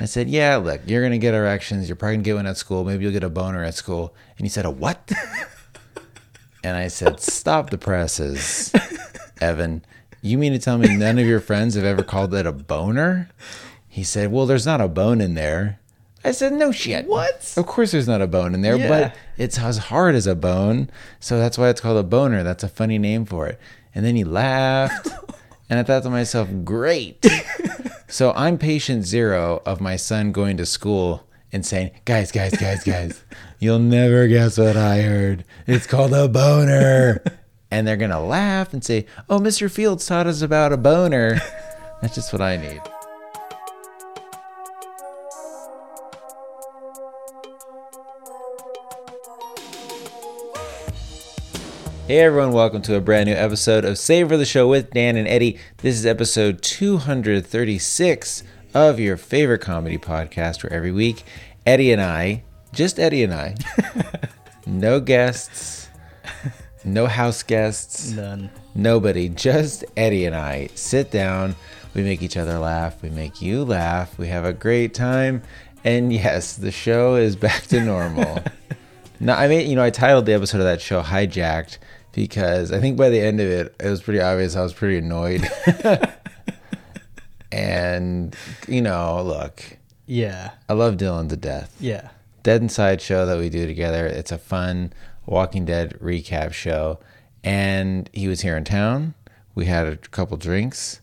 I said, Yeah, look, you're going to get erections. You're probably going to get one at school. Maybe you'll get a boner at school. And he said, A what? and I said, Stop the presses, Evan. You mean to tell me none of your friends have ever called it a boner? He said, Well, there's not a bone in there. I said, No shit. What? Of course there's not a bone in there, Yeah. but it's as hard as a bone. So that's why it's called a boner. That's a funny name for it. And then he laughed. and I thought to myself, Great. so I'm patient zero of my son going to school and saying, Guys, guys, guys, guys, you'll never guess what I heard. It's called a boner. and they're going to laugh and say, Oh, Mr. Fields taught us about a boner. That's just what I need. Hey everyone, welcome to a brand new episode of Save It for the Show with Dan and Eddie. This is episode 236 of your favorite comedy podcast, where every week Eddie and I, just Eddie and I, no guests, no house guests, None. nobody, just Eddie and I sit down. We make each other laugh. We make you laugh. We have a great time. And yes, the show is back to normal. no, I mean, you know, I titled the episode of that show Hijacked because I think by the end of it, it was pretty obvious I was pretty annoyed. and, you know, look, Yeah. I love Dylan to death. Yeah. Dead Inside show that we do together. It's a fun Walking Dead recap show. And he was here in town. We had a couple drinks.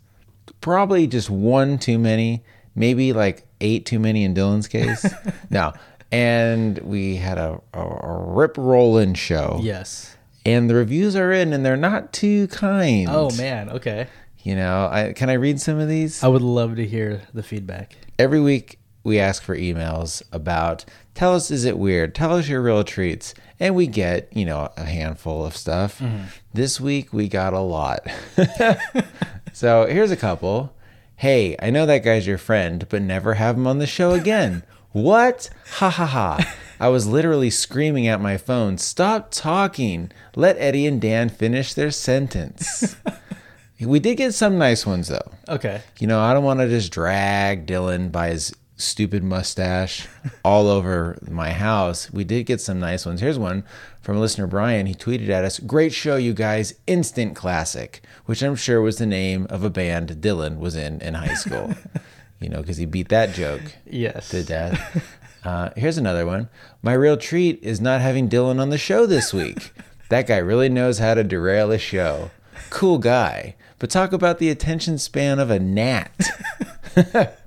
Probably just one too many, maybe like eight too many in Dylan's case. no. And we had a, a, a rip rollin' show. Yes. And the reviews are in and they're not too kind. Oh man. Okay. You know, I, can I read some of these? I would love to hear the feedback. every week we ask for emails about tell us is it weird tell us your real treats and we get you know a handful of stuff mm-hmm. this week we got a lot so here's a couple hey i know that guy's your friend but never have him on the show again what ha ha ha i was literally screaming at my phone stop talking let eddie and dan finish their sentence we did get some nice ones though Okay. you know, I don't want to just drag Dylan by his stupid mustache all over my house. We did get some nice ones. Here's one from listener Brian. He tweeted at us, Great show, you guys. Instant classic, which I'm sure was the name of a band Dylan was in in high school. you know, because he beat that joke Yes. to death. Uh, here's another one. My real treat is not having Dylan on the show this week. That guy really knows how to derail a show. Cool guy. But talk about the attention span of a gnat.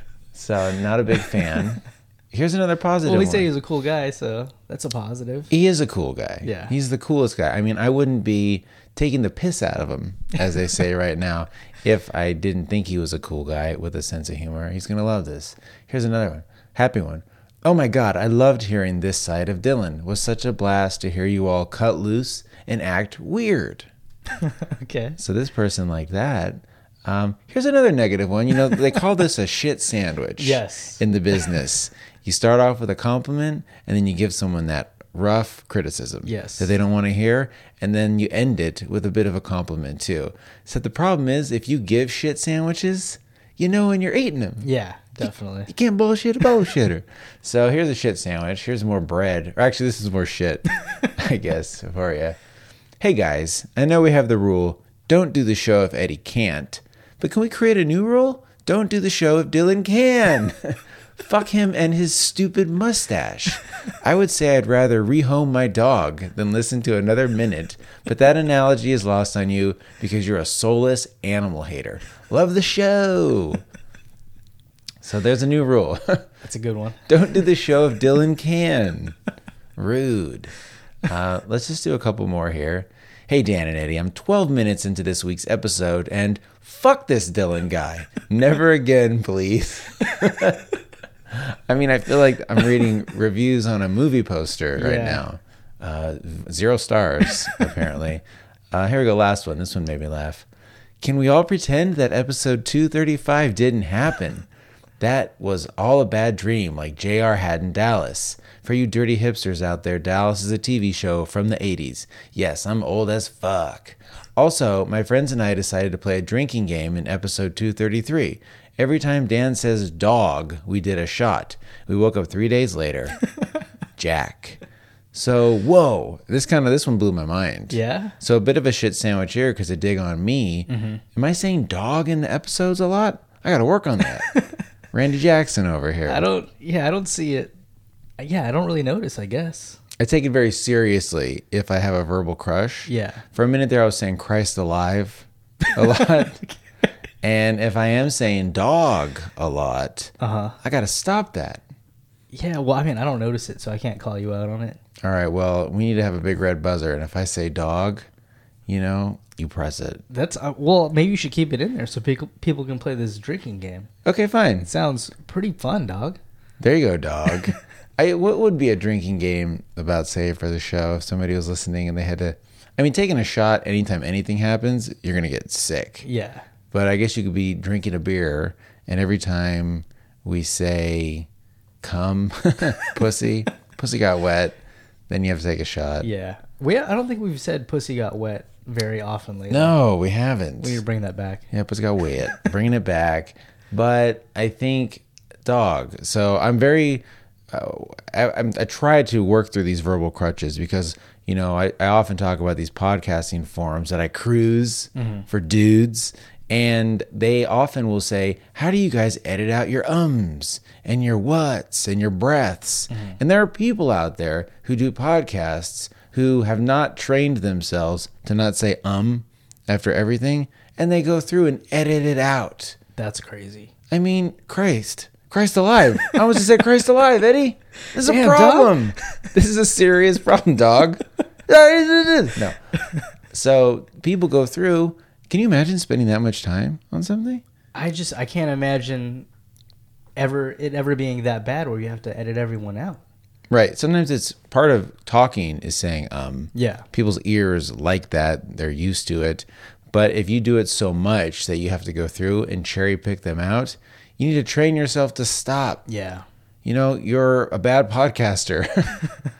so, not a big fan. Here's another positive Well, we one. say he's a cool guy, so that's a positive. He is a cool guy. Yeah. He's the coolest guy. I mean, I wouldn't be taking the piss out of him, as they say right now, if I didn't think he was a cool guy with a sense of humor. He's going to love this. Here's another one. Happy one. Oh my God, I loved hearing this side of Dylan. It was such a blast to hear you all cut loose and act weird. Okay. So this person like that. Um, here's another negative one. You know, they call this a shit sandwich. Yes. In the business, you start off with a compliment, and then you give someone that rough criticism. Yes. That they don't want to hear, and then you end it with a bit of a compliment too. So the problem is, if you give shit sandwiches, you know when you're eating them. Yeah. Definitely. You can't bullshit a bullshitter. so here's a shit sandwich. Here's more bread. Or actually, this is more shit, I guess, for you. Hey guys, I know we have the rule don't do the show if Eddie can't, but can we create a new rule? Don't do the show if Dylan can. Fuck him and his stupid mustache. I would say I'd rather rehome my dog than listen to another minute, but that analogy is lost on you because you're a soulless animal hater. Love the show. So there's a new rule. That's a good one. Don't do the show if Dylan can. Rude. Uh, let's just do a couple more here. Hey, Dan and Eddie, I'm 12 minutes into this week's episode, and fuck this Dylan guy. Never again, please. I mean, I feel like I'm reading reviews on a movie poster right Yeah. now. Uh, zero stars, apparently. Uh, here we go. Last one. This one made me laugh. Can we all pretend that episode 235 didn't happen? That was all a bad dream, like JR had in Dallas. For you dirty hipsters out there, Dallas is a TV show from the 80s. Yes, I'm old as fuck. Also, my friends and I decided to play a drinking game in episode 233, Every time Dan says dog, we did a shot. We woke up three days later. Jack. So whoa, this kind of this one blew my mind. Yeah. So a bit of a shit sandwich here because they dig on me. Mm-hmm. Am I saying dog in the episodes a lot? I got to work on that. Randy Jackson over here. I don't. Yeah, I don't see it. Yeah, I don't really notice. I guess. I take it very seriously if I have a verbal crush. Yeah. For a minute there, I was saying Christ alive a lot. and if I am saying dog a lot, Uh huh. I got to stop that. Yeah. Well, I mean, I don't notice it, so I can't call you out on it. All right, well, we need to have a big red buzzer. And if I say dog, you know, you press it. That's uh, well. Maybe you should keep it in there so people people can play this drinking game. Okay, fine. It sounds pretty fun, dog. There you go, dog. I, what would be a drinking game about, say, for the show if somebody was listening and they had to. I mean, taking a shot anytime anything happens, you're going to get sick. Yeah. But I guess you could be drinking a beer, and every time we say "come," pussy, pussy got wet, then you have to take a shot. Yeah. We. I don't think we've said "pussy got wet" very often lately. No, we haven't. We need to bring that back. Yep, it's got wet. Bringing it back, but I think dog. So I'm very. Uh, I, I'm, I try to work through these verbal crutches because you know I, I often talk about these podcasting forums that I cruise for dudes, and they often will say, "How do you guys edit out your ums and your whats and your breaths?" And there are people out there who do podcasts who have not trained themselves to not say um after everything, and they go through and edit it out. That's crazy. I mean, Christ. Christ alive. I was to say Christ alive, Eddie. This is a Damn, problem. This is a serious problem, dog. no. So people go through. Can you imagine spending that much time on something? I just I can't imagine ever it ever being that bad where you have to edit everyone out. Right. Sometimes it's part of talking is saying um. Yeah. People's ears like that. They're used to it. But if you do it so much that you have to go through and cherry pick them out, you need to train yourself to stop. Yeah. you know, you're a bad podcaster.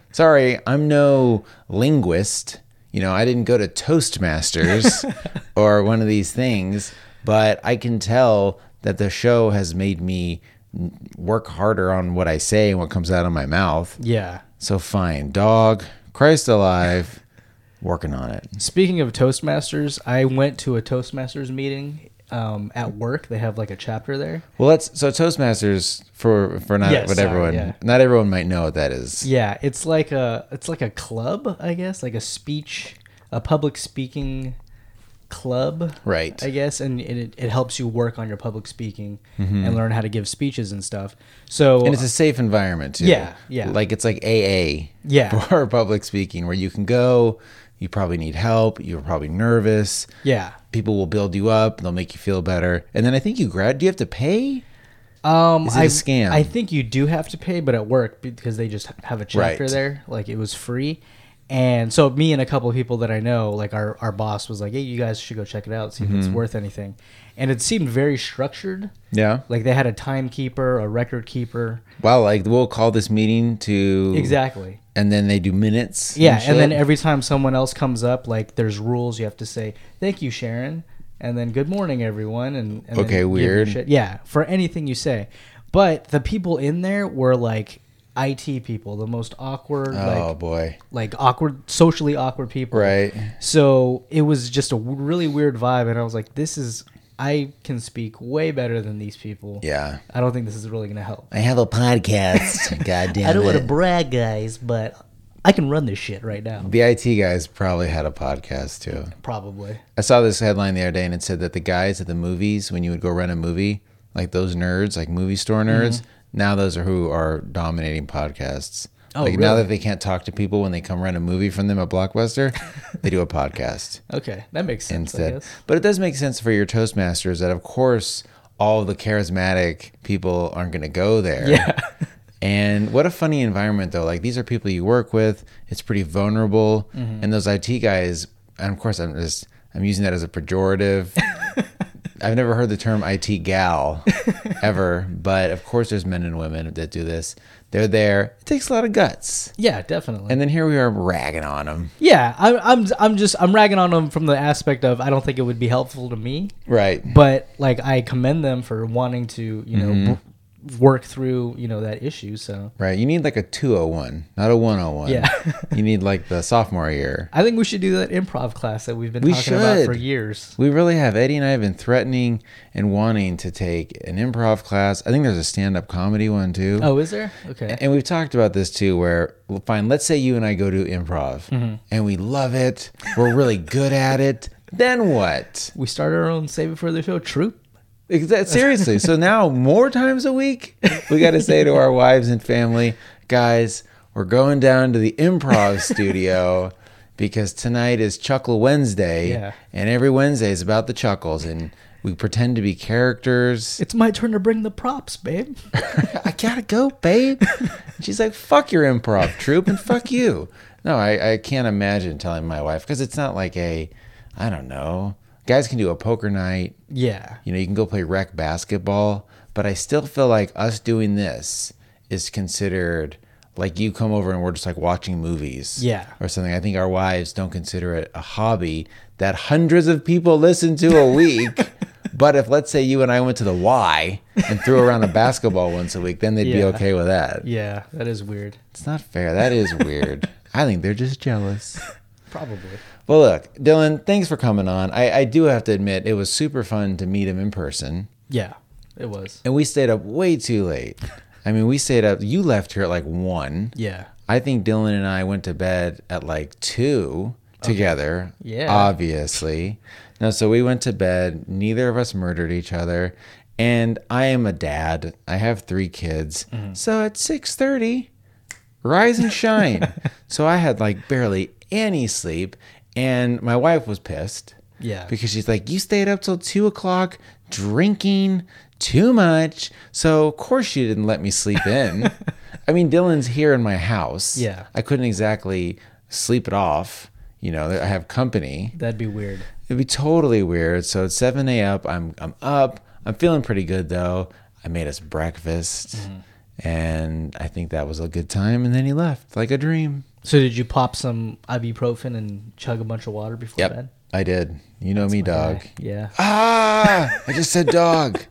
Sorry, I'm no linguist. You know, I didn't go to Toastmasters or one of these things, but I can tell that the show has made me work harder on what I say and what comes out of my mouth. Yeah. So fine, dog, Christ alive, working on it. Speaking of Toastmasters, I went to a Toastmasters meeting um, at work. They have like a chapter there. Well, let's so Toastmasters for for not Yes, what sorry, everyone yeah. not everyone might know what that is. Yeah, it's like a it's like a club, I guess, like a speech, a public speaking club, Right. I guess, and it, it helps you work on your public speaking and learn how to give speeches and stuff. So Mm-hmm. And it's a safe environment too. Yeah, yeah. Like it's like AA. Yeah. For public speaking, where you can go, you probably need help, you're probably nervous. yeah, People will build you up, they'll make you feel better. And then I think you grad do you have to pay? Um, Is it a scam? I think you do have to pay, but at work because they just have a chapter Right. there, like it was free. And so me and a couple of people that I know, like our, our boss was like, "Hey, you guys should go check it out, see if Mm-hmm. it's worth anything." And it seemed very structured. Yeah. Like they had a timekeeper, a record keeper. Wow, like we'll call this meeting to Exactly. and then they do minutes. Yeah, and then shit? every time someone else comes up, like there's rules. You have to say, "Thank you, Sharon," and then "Good morning, everyone." And, and then Okay, give your weird. shit. Yeah, for anything you say. But the people in there were like IT people, the most awkward, Oh like boy. like awkward, socially awkward people. Right. So it was just a w- really weird vibe, and I was like, "This is." I can speak way better than these people. Yeah. I don't think this is really going to help. I have a podcast. God damn it. I don't it. want to brag, guys, but I can run this shit right now. the IT guys probably had a podcast too. Probably. I saw this headline the other day and it said that the guys at the movies, when you would go rent a movie, like those nerds, like movie store mm-hmm. nerds, now those are who are dominating podcasts. Oh, like now that they can't talk to people when they come rent a movie from them at Blockbuster, they do a podcast Okay, that makes sense. Instead. But it does make sense for your Toastmasters that, of course, all the charismatic people aren't going to go there. Yeah. And what a funny environment, though. Like, these are people you work with. It's pretty vulnerable. Mm-hmm. And those IT guys, and of course, I'm just, I'm using that as a pejorative. I've never heard the term IT gal ever, but of course there's men and women that do this. They're there. It takes a lot of guts. Yeah, definitely. And then here we are ragging on them. yeah, I'm, I'm, I'm just, I'm ragging on them from the aspect of I don't think it would be helpful to me, Right. but like I commend them for wanting to, you know, Mm-hmm. w- work through, you know, that issue. So Right. You need like a 201, not a 101. Yeah. you need like the sophomore year. I think we should do that improv class that we've been We talking about for years. We really have. Eddie and I have been threatening and wanting to take an improv class. I think there's a stand up comedy one too. Oh, is there? Okay. And we've talked about this too, where well, fine, let's say you and I go to improv Mm-hmm. and we love it. We're really good at it. Then what? We start our own Save It for the Show troupe. Seriously. So now more times a week, we got to say to our wives and family, guys, we're going down to the improv studio because tonight is Chuckle Wednesday. Yeah. And every Wednesday is about the chuckles. And we pretend to be characters. It's my turn to bring the props, babe. I gotta go, babe. She's like, fuck your improv troupe and fuck you. No, I, I can't imagine telling my wife because it's not like a, I don't know. Guys can do a poker night. Yeah. You know, you can go play rec basketball, but I still feel like us doing this is considered like you come over and we're just like watching movies. Yeah. Or something. I think our wives don't consider it a hobby that hundreds of people listen to a week. but if let's say you and I went to the Y and threw around a basketball once a week, then they'd be okay with that. Yeah, that is weird. It's not fair. That is weird. I think they're just jealous. Probably. Well, look, Dylan, thanks for coming on. I, I do have to admit, it was super fun to meet him in person. Yeah, it was. And we stayed up way too late. I mean, we stayed up, you left here at like one. Yeah. I think Dylan and I went to bed at like two together. Yeah. Obviously. No, so we went to bed. Neither of us murdered each other. And I am a dad. I have three kids. Mm-hmm. So at six thirty, rise and shine. so I had like barely any sleep. And my wife was pissed Yeah. because she's like, You stayed up till two o'clock drinking too much. So, of course, she didn't let me sleep in. I mean, Dylan's here in my house. Yeah. I couldn't exactly sleep it off. You know, I have company. That'd be weird. It'd be totally weird. So it's 7 a.m. I'm, I'm up. I'm feeling pretty good, though. I made us breakfast. Mm-hmm. And I think that was a good time. And then he left like a dream. So did you pop some ibuprofen and chug a bunch of water before Yep. bed? I did. You know me, dog. Yeah. Ah, I just said dog.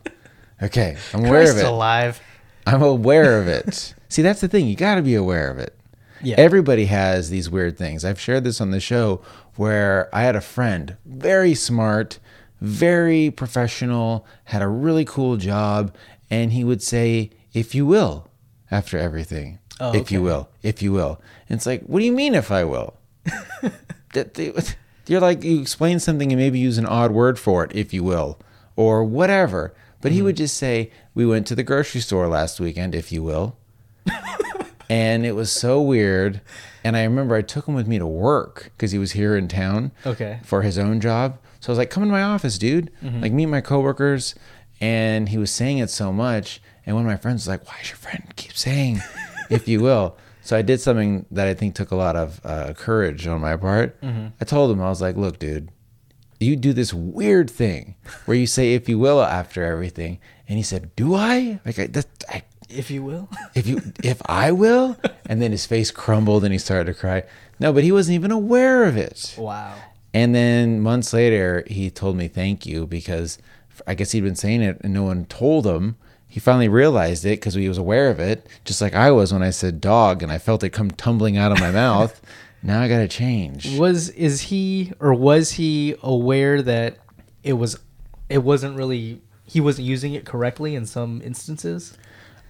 Okay, I'm aware of Christ it. alive. I'm aware of it. See, that's the thing. You got to be aware of it. Yeah. Everybody has these weird things. I've shared this on the show where I had a friend, very smart, very professional, had a really cool job, and he would say, if you will, after everything. Oh, if you will, if you will. And it's like, what do you mean if I will? that they, you're like you explain something and maybe use an odd word for it, if you will, or whatever. But he mm-hmm. would just say, "We went to the grocery store last weekend, if you will," and it was so weird. And I remember I took him with me to work because he was here in town Okay. for his own job. So I was like, "Come in my office, dude. Mm-hmm. Like meet my coworkers." And he was saying it so much, and one of my friends was like, "Why does your friend keep saying, if you will?" So I did something that I think took a lot of uh, courage on my part. I told him I was like, "Look, dude, you do this weird thing where you say if you will after everything." And he said, "Do I? Like I, that, I If you will. if you if I will?" And then his face crumbled and he started to cry. No, but he wasn't even aware of it. wow. And then months later, he told me thank you because I guess he'd been saying it and no one told him. He finally realized it because he was aware of it, just like I was when I said dog and I felt it come tumbling out of my mouth. Now I got to change. Was is he or was he aware that it was it wasn't really he wasn't using it correctly in some instances?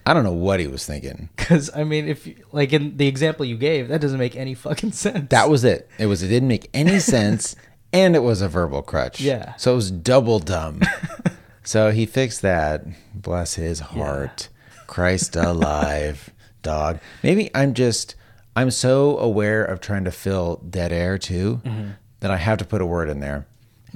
I don't know what he was thinking. Because I mean, if like in the example you gave, that doesn't make any fucking sense. That was it. It was. It didn't make any sense, and it was a verbal crutch. Yeah. So it was double dumb. so he fixed that. Bless his heart. Christ alive, dog. Maybe I'm just. I'm so aware of trying to fill dead air too that I have to put a word in there.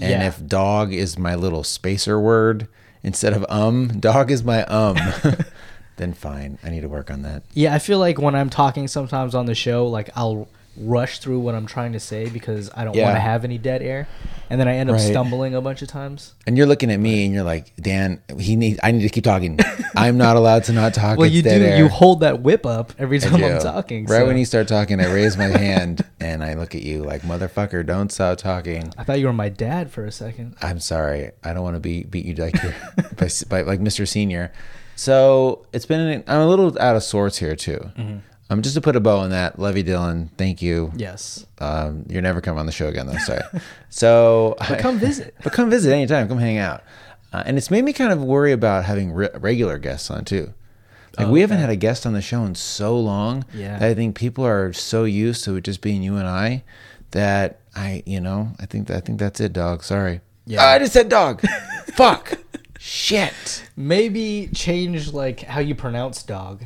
And Yeah. if dog is my little spacer word instead of um, dog is my um, then fine. I need to work on that. Yeah, I feel like when I'm talking sometimes on the show, like I'll rush through what I'm trying to say because I don't Yeah. want to have any dead air, and then I end up Right. stumbling a bunch of times. And you're looking at me and you're like, Dan, he need I need to keep talking. I'm not allowed to not talk. Well, It's you dead do. air. You hold that whip up every I time I'm do. talking. Right so- when you start talking, I raise my hand and I look at you like, motherfucker, don't stop talking. I thought you were my dad for a second. I'm sorry. I don't want to be beat you like by, by, like Mr. Senior. So it's been. I'm a little out of sorts here too. Mm-hmm. Um, just to put a bow on that, Levy Dillon, thank you. Yes, Um, you're never coming on the show again, though. Sorry. so, but come visit. but come visit anytime. Come hang out. Uh, and it's made me kind of worry about having re- regular guests on too. Like Oh, we haven't had a guest on the show in so long Yeah. that I think people are so used to it just being you and I that I, you know, I think I think that's it, dog. Sorry. Yeah. Ah, I just said dog. Fuck. Shit. Maybe change like how you pronounce dog.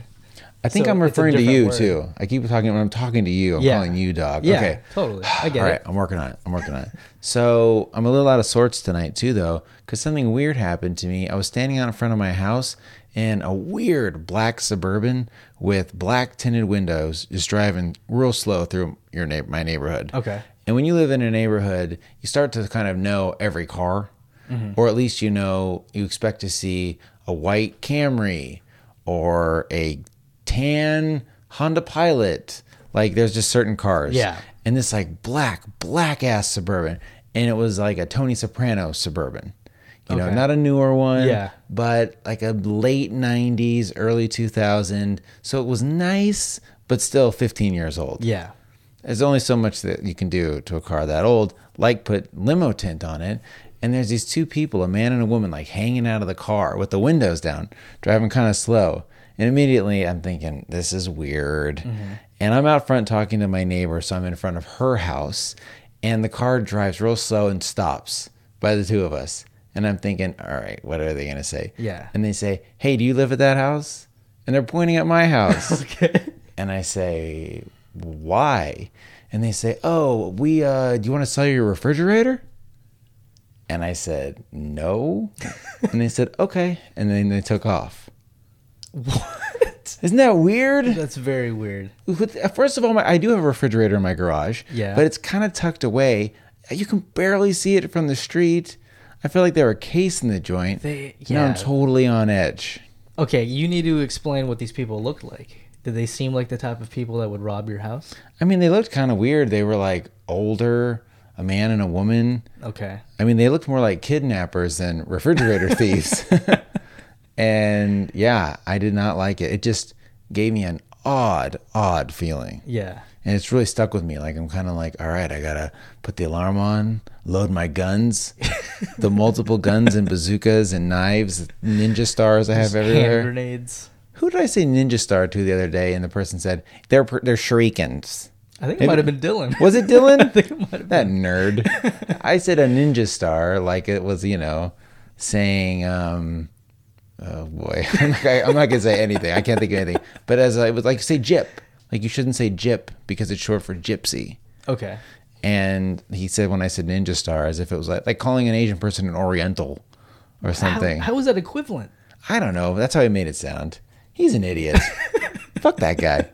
I think So I'm referring to you word. too. I keep talking when I'm talking to you. I'm Yeah. calling you dog. Yeah, okay. totally. I get All it. right, I'm working on it. I'm working on it. So I'm a little out of sorts tonight too, though, because something weird happened to me. I was standing out in front of my house, and a weird black suburban with black tinted windows is driving real slow through your neigh- my neighborhood. Okay. And when you live in a neighborhood, you start to kind of know every car, mm-hmm. or at least you know you expect to see a white Camry or a tan Honda Pilot. Like there's just certain cars. Yeah. And this like black, black ass suburban. And it was like a Tony Soprano suburban. You know, Okay. not a newer one. Yeah. But like a late 90s, early 2000. So it was nice, but still 15 years old. Yeah. There's only so much that you can do to a car that old, like put limo tint on it. And there's these two people, a man and a woman, like hanging out of the car with the windows down, driving kind of slow. And immediately I'm thinking, this is weird. And I'm out front talking to my neighbor, so I'm in front of her house. And the car drives real slow and stops by the two of us. And I'm thinking, all right, what are they going to say? Yeah. And they say, hey, do you live at that house? And they're pointing at my house. Okay. And I say, why? And they say, oh, we, uh, do you want to sell your refrigerator? And I said, no. and they said, okay. And then they took off. What? Isn't that weird? That's very weird. With- uh, First of all, my, I do have a refrigerator in my garage. Yeah. But it's kind of tucked away. You can barely see it from the street. I feel like they were casing the joint. They- Now I'm totally on edge. Okay, you need to explain what these people looked like. Did they seem like the type of people that would rob your house? I mean, they looked kind of weird. They were like older, a man and a woman. Okay. I mean, they looked more like kidnappers than refrigerator thieves. and yeah, I did not like it. It just gave me an odd, odd feeling. Yeah. And it's really stuck with me. Like, I'm kind of like, all right, I got to put the alarm on, load my guns, the multiple guns and bazookas and knives, ninja stars I have Hand everywhere. grenades. Who did I say ninja star to the other day? And the person said, they're, they're shurikens. I think it might have been Dylan. Was it Dylan? I think it might have that been. nerd. I said a ninja star like it was, you know, saying, um, oh boy, I'm not, I'm not gonna say anything. I can't think of anything. But as I was like, say jip. Like you shouldn't say jip because it's short for gypsy. Okay. And he said when I said ninja star, as if it was like like calling an Asian person an Oriental or something. How, how is that equivalent? I don't know. That's how he made it sound. He's an idiot. Fuck that guy.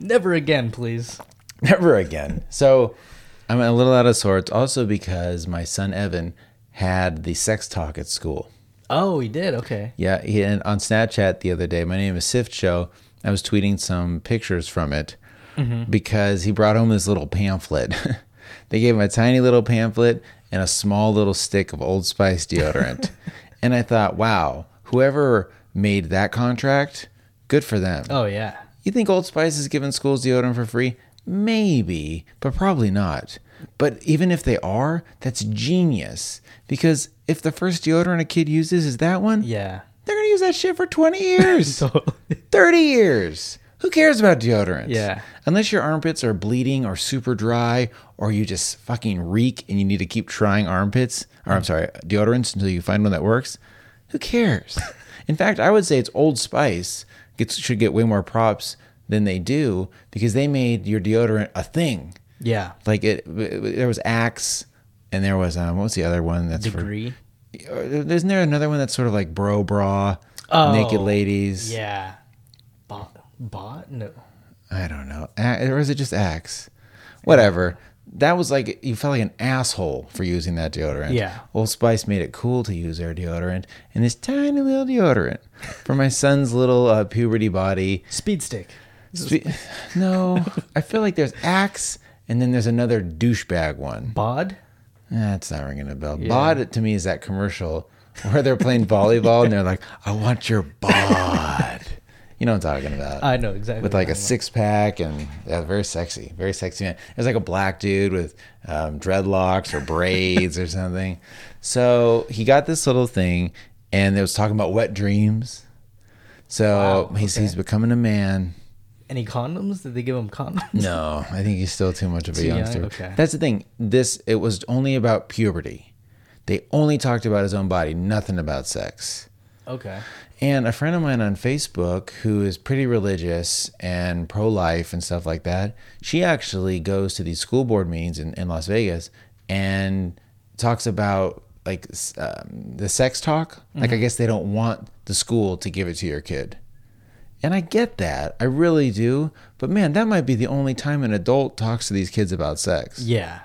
Never again, please. Never again. So I'm a little out of sorts also because my son Evan had the sex talk at school. Oh, he did. Okay. Yeah, he, and on Snapchat the other day, my name is Sift Show. I was tweeting some pictures from it mm-hmm. because he brought home this little pamphlet. they gave him a tiny little pamphlet and a small little stick of Old Spice deodorant. and I thought, wow, whoever made that contract, good for them. Oh yeah. You think Old Spice is giving schools deodorant for free? Maybe, but probably not. But even if they are, that's genius. Because if the first deodorant a kid uses is that one, Yeah. they're going to use that shit for 20 years, Totally. 30 years. Who cares about deodorant? Yeah. Unless your armpits are bleeding or super dry or you just fucking reek and you need to keep trying armpits, or I'm sorry, deodorants until you find one that works, who cares? In fact, I would say it's Old Spice gets, should get way more props than they do because they made your deodorant a thing. Yeah. Like it, there was Axe and there was, um, was the other one that's for- Degree. isn't there another one that's sort of like bro bra, Oh, naked ladies? Yeah. Bot. Bot? No. I don't know. Or is it just Axe? whatever. That was like you felt like an asshole for using that deodorant. Yeah. Old Spice made it cool to use their deodorant, and this tiny little deodorant for my son's little uh, puberty body. Speed stick. Spe- no, I feel like there's Axe, and then there's another douchebag one. Bod. That's not ringing a bell. Yeah. Bod to me is that commercial where they're playing volleyball and they're like, "I want your bod." You know what I'm talking about? I know exactly. with like a six pack and yeah, very sexy, very sexy man. There's like a black dude with um, dreadlocks or braids or something. So he got this little thing, and it was talking about wet dreams. So Wow, he's okay. he's becoming a man. Any condoms? Did they give him condoms? No, I think he's still too much of a young? youngster. Okay. That's the thing. This it was only about puberty. They only talked about his own body, nothing about sex. Okay. And a friend of mine on Facebook who is pretty religious and pro life and stuff like that, she actually goes to these school board meetings in, in Las Vegas and talks about like um, the sex talk. Like, I guess they don't want the school to give it to your kid. And I get that. I really do. But man, that might be the only time an adult talks to these kids about sex. Yeah.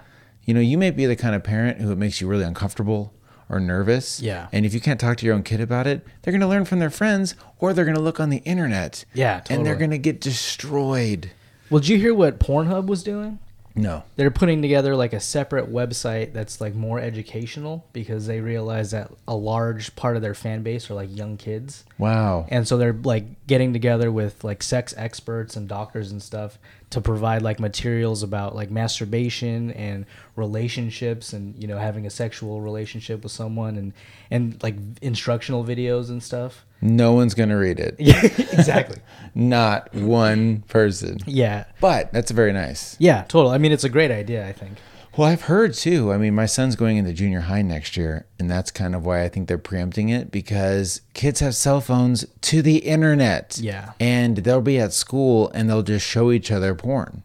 You know, you may be the kind of parent who it makes you really uncomfortable or nervous. Yeah. And if you can't talk to your own kid about it, they're going to learn from their friends or they're going to look on the internet. Yeah, Totally. And they're going to get destroyed. Well, did you hear what Pornhub was doing? No. They're putting together like a separate website that's like more educational because they realize that a large part of their fan base are like young kids. Wow. And so they're like getting together with like sex experts and doctors and stuff to provide like materials about like masturbation and relationships and you know having a sexual relationship with someone and and like instructional videos and stuff. No one's going to read it. Yeah, exactly. Not one person. Yeah. But that's very nice. Yeah, total. I mean, it's a great idea, I think. Well, I've heard too. I mean, my son's going into junior high next year, and that's kind of why I think they're preempting it because kids have cell phones to the internet. Yeah. And they'll be at school and they'll just show each other porn.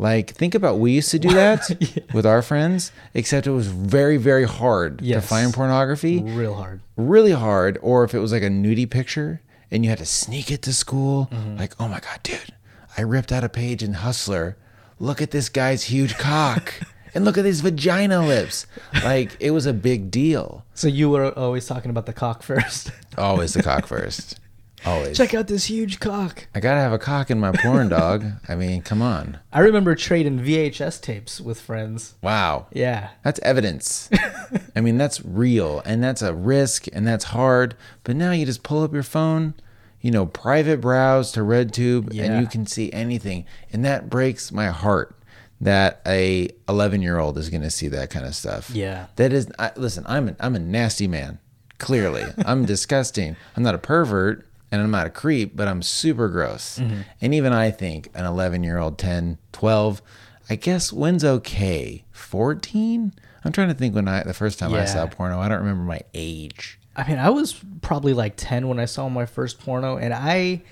Like, think about we used to do that with our friends, except it was very, very hard to find pornography. Real hard. Really hard. Or if it was like a nudie picture and you had to sneak it to school, Mm-hmm. like, oh my God, dude, I ripped out a page in Hustler. Look at this guy's huge cock. and look at these vagina lips. Like, it was a big deal. So you were always talking about the cock first. Always the cock first. Always. Check out this huge cock. I gotta have a cock in my porn, dog. I mean, come on. I remember trading VHS tapes with friends. Wow. Yeah. That's evidence. I mean, that's real and that's a risk and that's hard. But now you just pull up your phone, you know, private browse to RedTube Yeah. and you can see anything. And that breaks my heart that a 11 year old is going to see that kind of stuff. Yeah. That is, I, listen, I'm a, I'm a nasty man. Clearly, I'm disgusting. I'm not a pervert and I'm not a creep, but I'm super gross. Mm-hmm. And even I think an 11 year old, 10, 12, I guess when's okay? 14? I'm trying to think when I, the first time I saw porno, I don't remember my age. I mean, I was probably like 10 when I saw my first porno, and I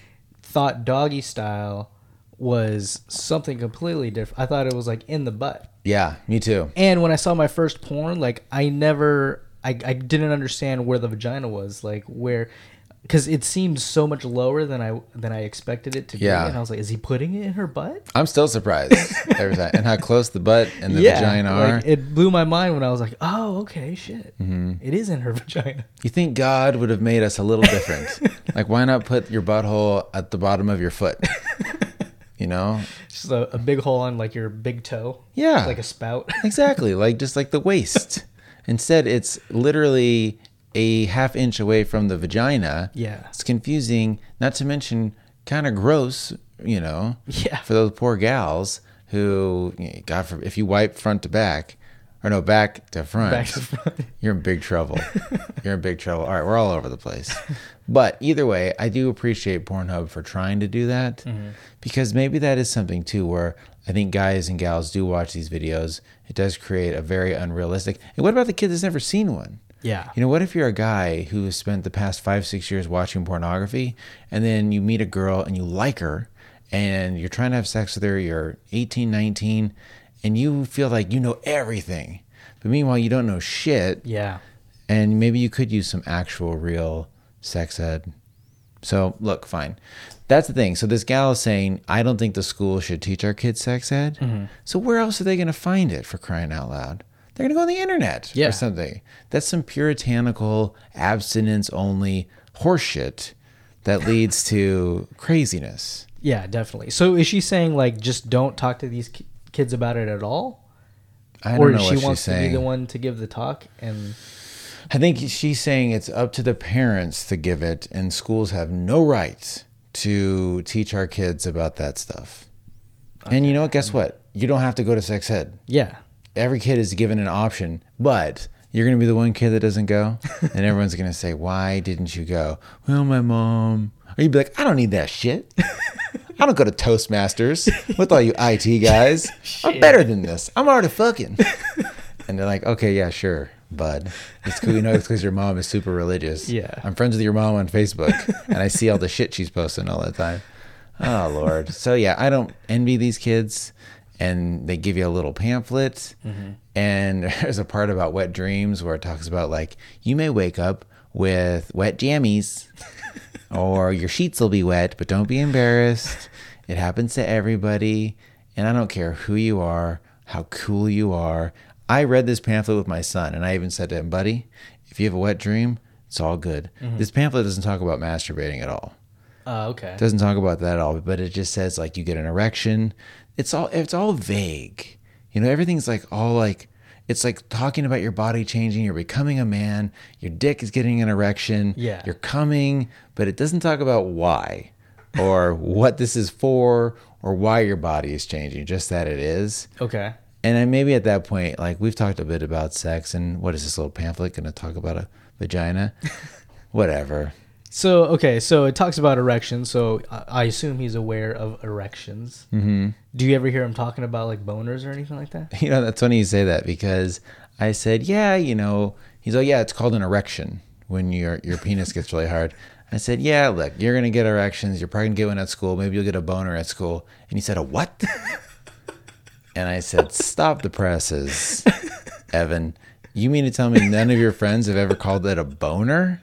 thought doggy style was something completely different. I thought it was like in the butt. Yeah, me too. And when I saw my first porn, like I never, I, I didn't understand where the vagina was, like where, because it seemed so much lower than I than I expected it to Yeah. be. And I was like, is he putting it in her butt? I'm still surprised every time. And how close the butt and the vagina are. like, it blew my mind when I was like, oh, okay, shit, Mm-hmm. It is in her vagina. You think God would have made us a little different? like, why not put your butthole at the bottom of your foot? You know? Just a, a big hole on like your big toe. Yeah. like a spout. Exactly. Like, just like the waist. Instead, it's literally a half inch away from the vagina. Yeah. It's confusing, not to mention kind of gross, you know? Yeah. For those poor gals who, God forbid, if you wipe front to back, or no, back to front. Back to front. You're in big trouble. You're in big trouble. All right, we're all over the place. But either way, I do appreciate Pornhub for trying to do that Mm-hmm. because maybe that is something too where I think guys and gals do watch these videos. It does create a very unrealistic. And what about the kid that's never seen one? Yeah. You know, what if you're a guy who has spent the past five, six years watching pornography and then you meet a girl and you like her and you're trying to have sex with her, you're 18, 19, and you feel like you know everything. But meanwhile, you don't know shit Yeah. and maybe you could use some actual real sex ed. So look, fine. That's the thing. So this gal is saying, I don't think the school should teach our kids sex ed. Mm-hmm. So where else are they going to find it for crying out loud? They're going to go on the internet Yeah. or something. That's some puritanical, abstinence only horseshit that leads to craziness. Yeah, definitely. So is she saying like just don't talk to these kids about it at all? I don't or know she what she's wants to saying. be the one to give the talk and I think she's saying it's up to the parents to give it, and schools have no right to teach our kids about that stuff. And you know what? Guess what? You don't have to go to sex ed. yeah. Every kid is given an option, but you're going to be the one kid that doesn't go, and everyone's going to say, "Why didn't you go?" Well, my mom. Or you'd be like, "I don't need that shit. I don't go to Toastmasters with all you IT guys. I'm better than this. I'm already fucking." And they're like, "Okay, yeah, sure." Bud, it's cool. You know, it's because your mom is super religious. Yeah. I'm friends with your mom on Facebook, and I see all the shit she's posting all the time. Oh Lord. So yeah, I don't envy these kids, and they give you a little pamphlet, mm-hmm. and there's a part about wet dreams where it talks about like you may wake up with wet jammies, or your sheets will be wet, but don't be embarrassed. It happens to everybody, and I don't care who you are, how cool you are. I read this pamphlet with my son, and I even said to him, buddy, if you have a wet dream, it's all good. This pamphlet doesn't talk about masturbating at all. Uh, okay. It doesn't talk about that at all, but it just says like you get an erection. It's all it's all vague. You know, everything's like all like it's like talking about your body changing, you're becoming a man, your dick is getting an erection, Yeah. you're coming, but it doesn't talk about why or what this is for or why your body is changing, just that it is. Okay. And then maybe at that point, like we've talked a bit about sex, and what is this little pamphlet going to talk about a vagina? Whatever. So okay, so it talks about erections. So I I assume he's aware of erections. Mm-hmm. Do you ever hear him talking about like boners or anything like that? You know, that's funny you say that because I said, yeah, you know, he's like, yeah, it's called an erection when your your penis gets really hard. I said, yeah, look, you're gonna get erections. You're probably gonna get one at school. Maybe you'll get a boner at school. And he said, a what? and I said, stop the presses, Evan. You mean to tell me none of your friends have ever called it a boner?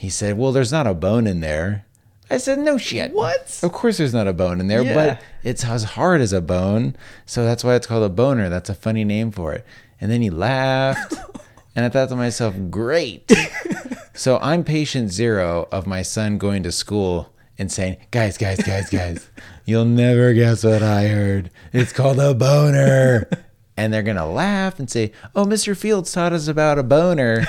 He said, well, there's not a bone in there. I said, no shit. What? Of course, there's not a bone in there, Yeah. but it's as hard as a bone. So that's why it's called a boner. That's a funny name for it. And then he laughed. and I thought to myself, great. so I'm patient zero of my son going to school and saying, guys, guys, guys, guys, you'll never guess what I heard. It's called a boner. and they're going to laugh and say, oh, Mr. Fields taught us about a boner.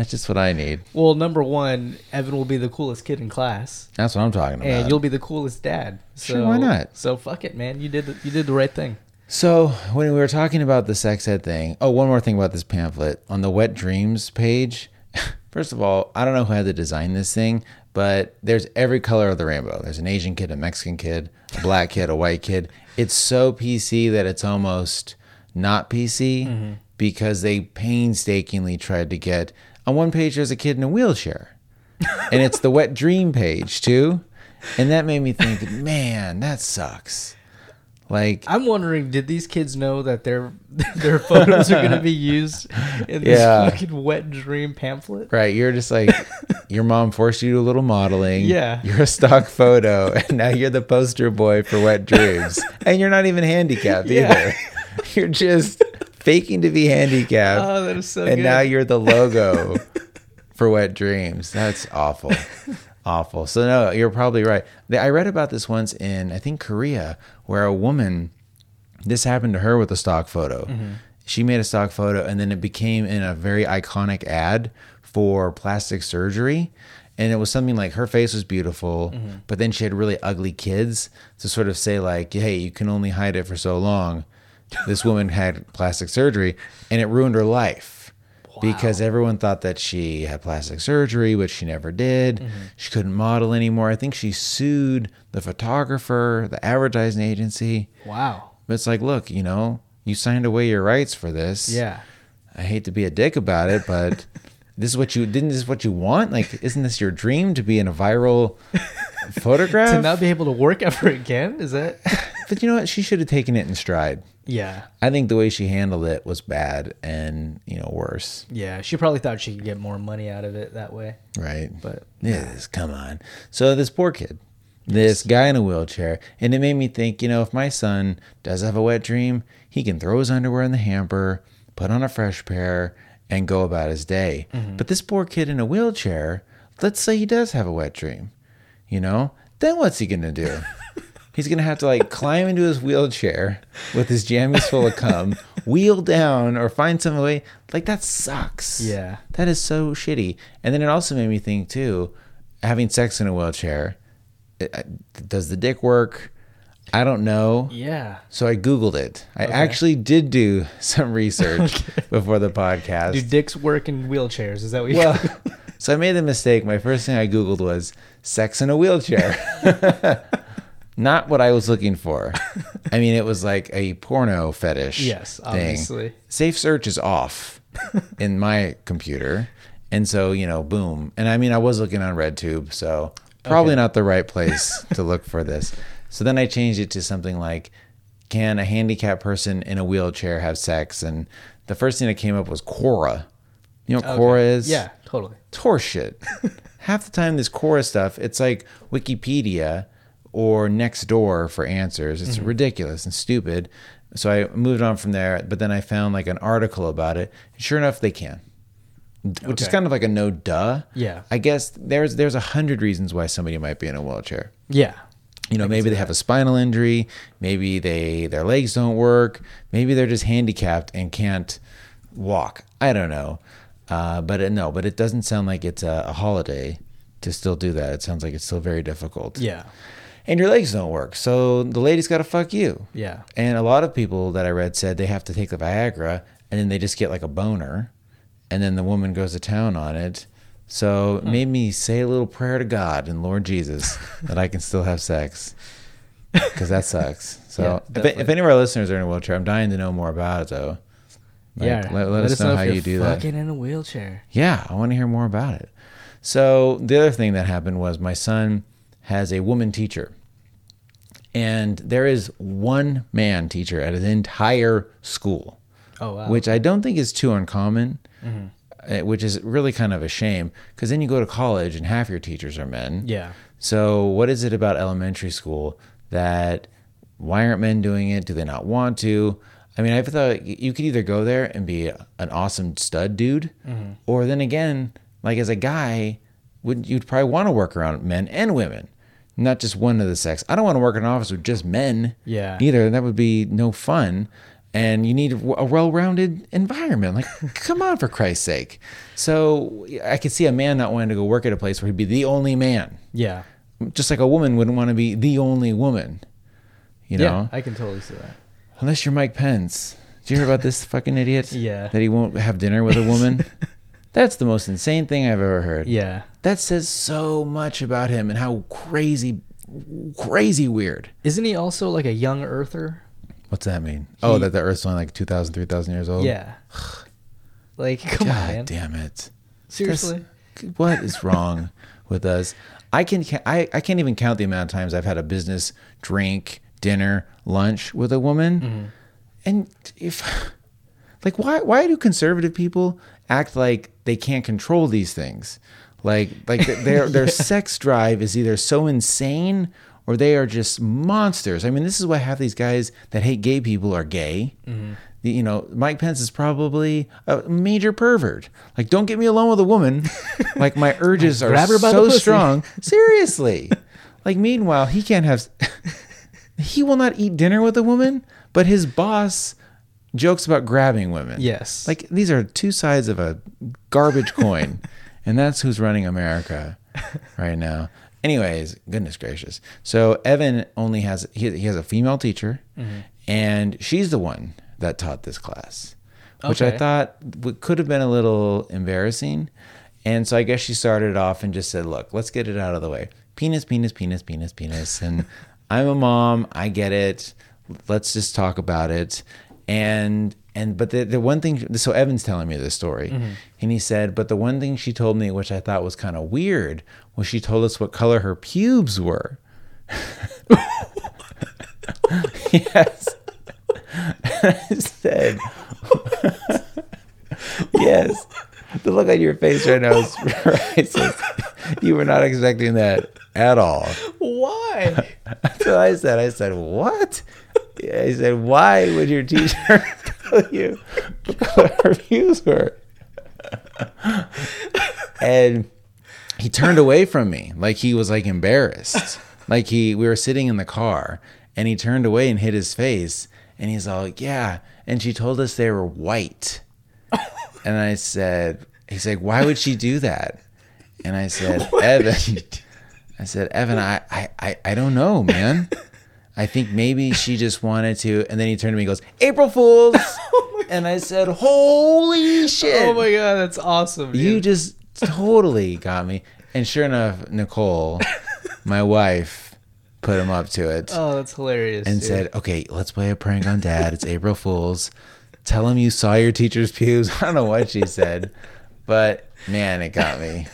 That's just what I need. Well, number one, Evan will be the coolest kid in class, That's what I'm talking about. and you'll be the coolest dad. So, Sure, why not? So fuck it, man. You did the, you did the right thing. So when we were talking about the sex ed thing, oh, one more thing about this pamphlet on the Wet Dreams page. First of all, I don't know who had to design this thing, but there's every color of the rainbow. There's an Asian kid, a Mexican kid, a black kid, a white kid. It's so PC that it's almost not PC mm-hmm. because they painstakingly tried to get on one page there's a kid in a wheelchair. and it's the wet dream page too. And that made me think, man, that sucks. Like I'm wondering, did these kids know that their their photos are going to be used in this Yeah. fucking wet dream pamphlet? Right, you're just like your mom forced you to do a little modeling. Yeah. You're a stock photo, and now you're the poster boy for Wet Dreams. and you're not even handicapped Yeah. either. You're just faking to be handicapped. Oh, that is so and good. now you're the logo for Wet Dreams. That's awful. awful. So no, you're probably right. I read about this once in I think Korea where a woman this happened to her with a stock photo. Mm-hmm. She made a stock photo and then it became in a very iconic ad for plastic surgery. And it was something like her face was beautiful, mm-hmm. but then she had really ugly kids to sort of say, like, hey, you can only hide it for so long. This woman had plastic surgery and it ruined her life because everyone thought that she had plastic surgery, which she never did. Mm-hmm. She couldn't model anymore. I think she sued the photographer, the advertising agency. Wow. But it's like, look, you know, you signed away your rights for this. Yeah. I hate to be a dick about it, but this is what you didn't this is what you want? Like, isn't this your dream to be in a viral photograph? To not be able to work ever again? Is that? but you know what? She should have taken it in stride. Yeah. I think the way she handled it was bad and, you know, worse. Yeah. She probably thought she could get more money out of it that way. Right. But Yes, come on. So this poor kid, this guy in a wheelchair. And it made me think, you know, if my son does have a wet dream, he can throw his underwear in the hamper, put on a fresh pair, and go about his day. Mm-hmm. But this poor kid in a wheelchair, let's say he does have a wet dream, you know, then what's he going to do? He's gonna have to like climb into his wheelchair with his jammies full of cum, wheel down, or find some way. Like that sucks. Yeah. that is so shitty. And then it also made me think too, having sex in a wheelchair, it- it- does the dick work? I don't know. Yeah. So I googled it. I actually did do some research before the podcast. Do dicks work in wheelchairs? Is that what you Well, so I made the mistake. My first thing I Googled was sex in a wheelchair. Not what I was looking for. I mean, it was like a porno fetish. Yes, thing. obviously. Safe search is off in my computer. And so, you know, boom. And I mean, I was looking on RedTube, so probably not the right place to look for this. So then I changed it to something like can a handicapped person in a wheelchair have sex? And the first thing that came up was Quora. You know what Okay. Quora is? Yeah, totally. It's horseshit. Half the time, this Quora stuff, it's like Wikipedia or next door for answers. It's ridiculous and stupid. So I moved on from there, but then I found like an article about it. Sure enough, they can, which is kind of like a no duh. Yeah. I guess there's there's a hundred reasons why somebody might be in a wheelchair. Yeah. You know, maybe they have a spinal injury, maybe they their legs don't work, maybe they're just handicapped and can't walk. I don't know, uh, but it, no, but it doesn't sound like it's a, a holiday to still do that. It sounds like it's still very difficult. Yeah. And your legs don't work, so the lady's got to fuck you. Yeah. And a lot of people that I read said they have to take the Viagra and then they just get like a boner, and then the woman goes to town on it. So it made me say a little prayer to God and Lord Jesus that I can still have sex because that sucks. So Yeah, if, if any of our listeners are in a wheelchair, I'm dying to know more about it though. Like, yeah. let, let us know, if how you do that. Fucking in a wheelchair. Yeah, I want to hear more about it. So the other thing that happened was my son has a woman teacher. And there is one man teacher at an entire school, Oh wow. which I don't think is too uncommon, uh, which is really kind of a shame because then you go to college and half your teachers are men. yeah. So, what is it about elementary school that why aren't men doing it? Do they not want to? I mean, I thought you could either go there and be an awesome stud dude, or then again, like as a guy, would you'd probably want to work around men and women, not just one of the sex. I don't want to work in an office with just men. Yeah. Either that would be no fun. And you need a well-rounded environment. Like, come on, for Christ's sake! So I could see a man not wanting to go work at a place where he'd be the only man Yeah. just like a woman wouldn't want to be the only woman. You know, Yeah. I can totally see that. unless you're Mike Pence. Did you hear about this fucking idiot? Yeah. That he won't have dinner with a woman. That's the most insane thing I've ever heard. Yeah. That says so much about him and how crazy, crazy weird. Isn't he also like a young earther? What's that mean? oh, that the Earth's only like 2,000, 3,000 years old? Yeah. Like, come God on, man. damn it. Seriously. That's- what is wrong with us? I can ca- I, I can't even count the amount of times I've had a business drink, dinner, lunch with a woman. Mm-hmm. And if like why why do conservative people act like they can't control these things? Like like their their sex drive is either so insane or they are just monsters. I mean, this is why half these guys that hate gay people are gay. Mm-hmm. The- You know, Mike Pence is probably a major pervert. Like, don't get me alone with a woman. Like, my urges are Grab her by the so strong. Seriously. Like, meanwhile, he can't have. he will not eat dinner with a woman, but his boss jokes about grabbing women. Yes. Like, these are two sides of a garbage coin, and that's who's running America right now. Anyways, goodness gracious. So Evan only has he, he has a female teacher, Mm-hmm. and she's the one that taught this class, which I thought could have been a little embarrassing. And so I guess she started off and just said, "Look, let's get it out of the way. Penis, penis, penis, penis, penis." And I'm a mom. I get it. Let's just talk about it. And and but the the one thing so Evan's telling me this story, mm-hmm. and he said, but the one thing she told me, which I thought was kind of weird, was she told us what color her pubes were. yes. I said, yes. The look on your face right now is priceless. You were not expecting that at all. Why? so I said, I said, what? I said, why would your teacher tell you what our views were? and he turned away from me like he was like embarrassed. Like he, we were sitting in the car, and he turned away and hid his face, and he's all, yeah. And she told us they were white, and I said, he's like, why would she do that? And I said, Evan, I said, Evan, I, I, I, I don't know, man. I think maybe she just wanted to. And then he turned to me and goes, April Fools. Oh and I said, holy shit. Oh my god, that's awesome. You just totally got me. And sure enough, Nicole, my wife, put him up to it Oh, that's hilarious. and dude. said, okay, let's play a prank on dad. It's April Fool's. Tell him you saw your teacher's pubes. I don't know what she said, but man, it got me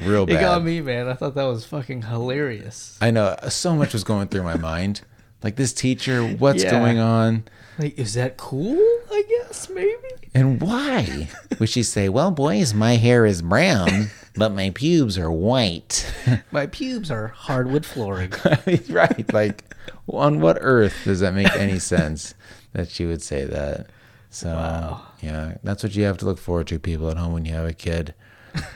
real bad. It got me, man. I thought that was fucking hilarious. I know so much was going through my mind. Like this teacher, what's Yeah. going on? Like, is that cool? I guess maybe. And why? Would she say, Well, boys, my hair is brown, but my pubes are white? My pubes are hardwood flooring. Right. Like, on what earth does that make any sense that she would say that? So, yeah, that's what you have to look forward to, people at home, when you have a kid.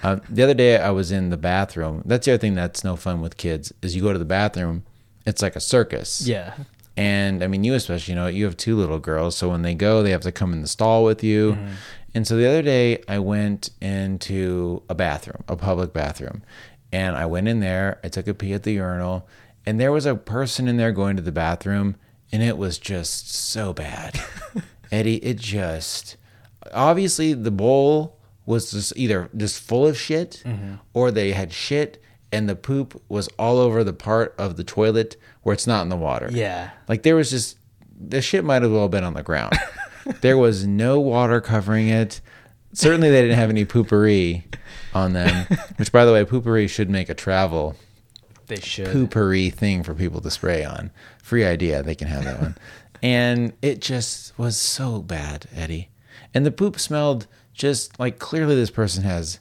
Um, the other day, I was in the bathroom. That's the other thing that's no fun with kids is you go to the bathroom, it's like a circus. yeah. And I mean, you especially, you know, you have two little girls. So when they go, they have to come in the stall with you. Mm-hmm. And so the other day, I went into a bathroom, a public bathroom. And I went in there, I took a pee at the urinal, and there was a person in there going to the bathroom, and it was just so bad. Eddie, it just obviously the bowl was just either just full of shit mm-hmm. or they had shit and the poop was all over the part of the toilet where it's not in the water. Yeah. Like there was just the shit might have well been on the ground. there was no water covering it. Certainly they didn't have any poopery on them. Which by the way, poopery should make a travel They should. poopery thing for people to spray on. Free idea, they can have that one. And it just was so bad, Eddie. And the poop smelled just like clearly this person has,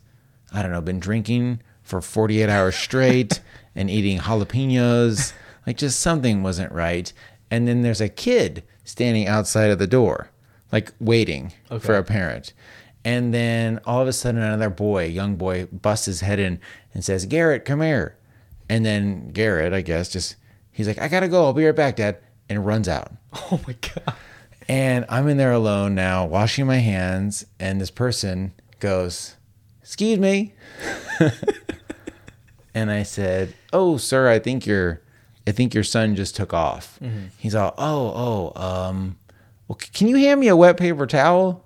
I don't know, been drinking for 48 hours straight and eating jalapenos. Like just something wasn't right. And then there's a kid standing outside of the door, like waiting for a parent. And then all of a sudden, another boy, young boy, busts his head in and says, Garrett, come here. And then Garrett, I guess, just he's like, I gotta go. I'll be right back, Dad, and runs out. Oh my god. And I'm in there alone now, washing my hands, and this person goes, "Excuse me," and I said, "Oh, sir, I think your, I think your son just took off." He's all, "Oh, oh, um, well, c- can you hand me a wet paper towel?"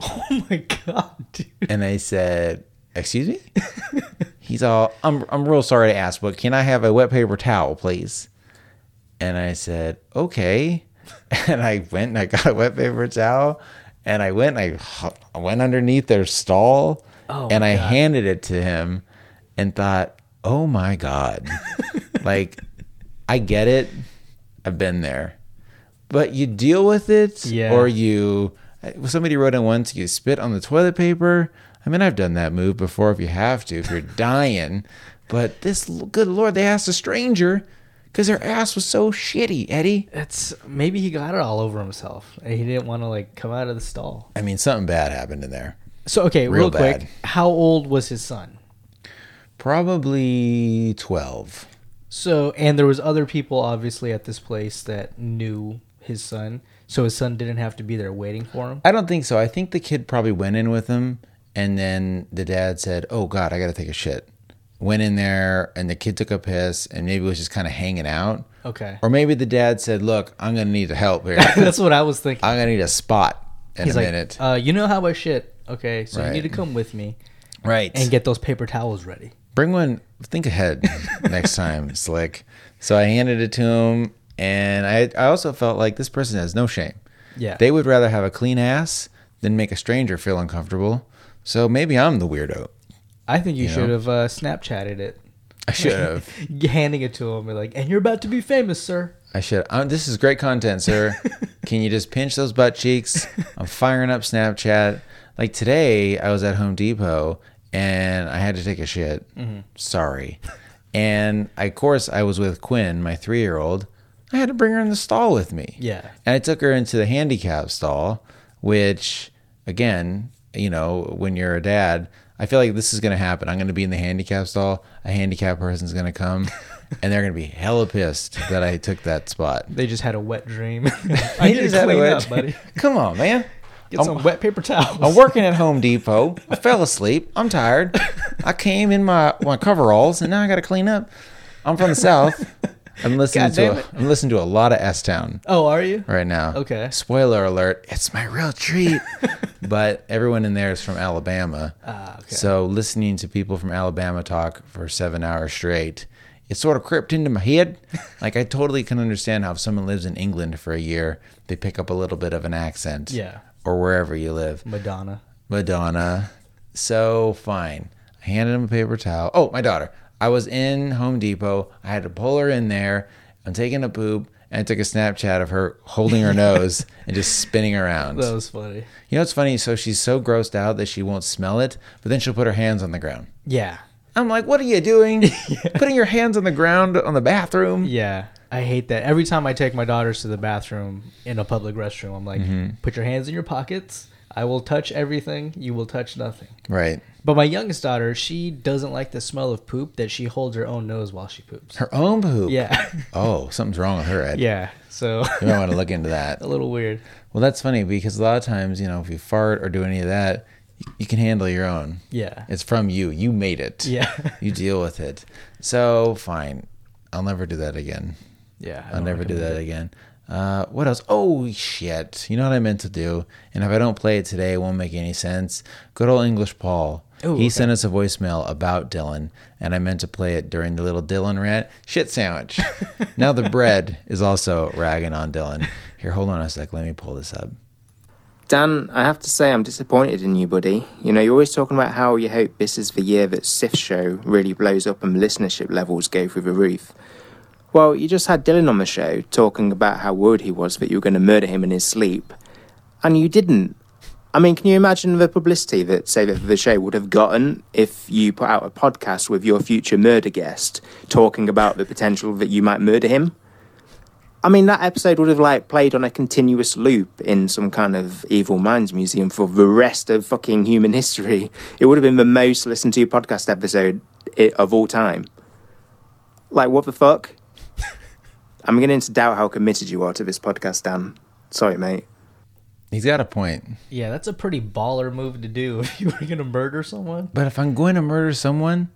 Oh my god, dude. And I said, "Excuse me." He's all, "I'm, I'm real sorry to ask, but can I have a wet paper towel, please?" And I said, "Okay." And I went and I got a wet paper towel, and I went and I, I went underneath their stall, Oh, and I God. handed it to him, and thought, "Oh my god!" like, I get it. I've been there, but you deal with it, Yeah. or you. Somebody wrote in once, you spit on the toilet paper. I mean, I've done that move before if you have to, if you're dying. But this, good Lord, they asked a stranger because their ass was so shitty, Eddie. That's maybe he got it all over himself. and He didn't want to like come out of the stall. I mean, something bad happened in there. So okay, Real real, quick, how old was his son? Probably 12. So and there was other people obviously at this place that knew his son. So his son didn't have to be there waiting for him. I don't think so. I think the kid probably went in with him, and then the dad said, "Oh God, I got to take a shit." Went in there, and the kid took a piss, and maybe was just kind of hanging out. Okay. Or maybe the dad said, "Look, I'm gonna need help here. That's what I was thinking. I'm gonna need a spot in He's a like, minute." uh, you know how I shit. Okay, so Right. you need to come with me right. and get those paper towels ready. Bring one. Think ahead next time, Slick. So I handed it to him, and I I also felt like this person has no shame. Yeah. They would rather have a clean ass than make a stranger feel uncomfortable. So maybe I'm the weirdo. I think you, You know? should have uh, Snapchatted it. I should have. Handing it to him, and like, and you're about to be famous, sir. I should. This is great content, sir. Can you just pinch those butt cheeks? I'm firing up Snapchat. Like today, I was at Home Depot and I had to take a shit. Mm-hmm. Sorry. And I, of course, I was with Quinn, my three year old. I had to bring her in the stall with me. Yeah. And I took her into the handicap stall, which, again, you know, when you're a dad, I feel like this is going to happen. I'm going to be in the handicap stall. A handicap person's going to come, and they're going to be hella pissed that I took that spot. They just had a wet dream. I need to clean wet- up, buddy. Come on, man. Get some wet paper towels. I'm working at Home Depot. I fell asleep. I'm tired. I came in my, my coveralls, and now I got to clean up. I'm from the South. I'm listening God to a. I'm listening to a lot of S Town Oh, are you? right now. Okay. Spoiler alert: It's my real treat. but everyone in there is from Alabama, Ah, okay. so listening to people from Alabama talk for seven hours straight, it sort of crept into my head. Like I totally can understand how if someone lives in England for a year, they pick up a little bit of an accent. Yeah. Or wherever you live. Madonna. Madonna. So fine. I handed him a paper towel. Oh, my daughter. I was in Home Depot. I had to pull her in there. I'm taking a poop. And I took a Snapchat of her holding her nose and just spinning around. That was funny. You know what's funny? So she's so grossed out that she won't smell it, but then she'll put her hands on the ground. Yeah. I'm like, what are you doing? Putting your hands on the ground on the bathroom? Yeah. I hate that. Every time I take my daughters to the bathroom in a public restroom, I'm like, Mm-hmm. put your hands in your pockets. I will touch everything. You will touch nothing. Right. But my youngest daughter, she doesn't like the smell of poop that she holds her own nose while she poops. Her own poop. Yeah. Oh, something's wrong with her, Ed. yeah. So You might want to look into that. a little weird. Well, that's funny because a lot of times, you know, if you fart or do any of that, you, you can handle your own. Yeah. It's from you. You made it. Yeah. You deal with it. So fine. I'll never do that again. Yeah. I I'll never do that it. again. Uh, what else? Oh shit! You know what I meant to do, and if I don't play it today, it won't make any sense. Good old English Paul. Ooh, he okay. sent us a voicemail about Dylan, and I meant to play it during the little Dylan rant. Shit sandwich. now the bread is also ragging on Dylan. Here, hold on a sec. Let me pull this up. Dan, I have to say I'm disappointed in you, buddy. You know, you're always talking about how you hope this is the year that Sif show really blows up and listenership levels go through the roof. Well, you just had Dylan on the show talking about how worried he was that you were going to murder him in his sleep, and you didn't. I mean, can you imagine the publicity that, say, the show would have gotten if you put out a podcast with your future murder guest talking about the potential that you might murder him? I mean, that episode would have like played on a continuous loop in some kind of evil minds museum for the rest of fucking human history. It would have been the most listened to podcast episode eh, of all time. Like, what the fuck? I'm beginning to doubt how committed you are to this podcast, Dan. Sorry, mate. He's got a point. Yeah, that's a pretty baller move to do if you were gonna murder someone. But if I'm going to murder someone,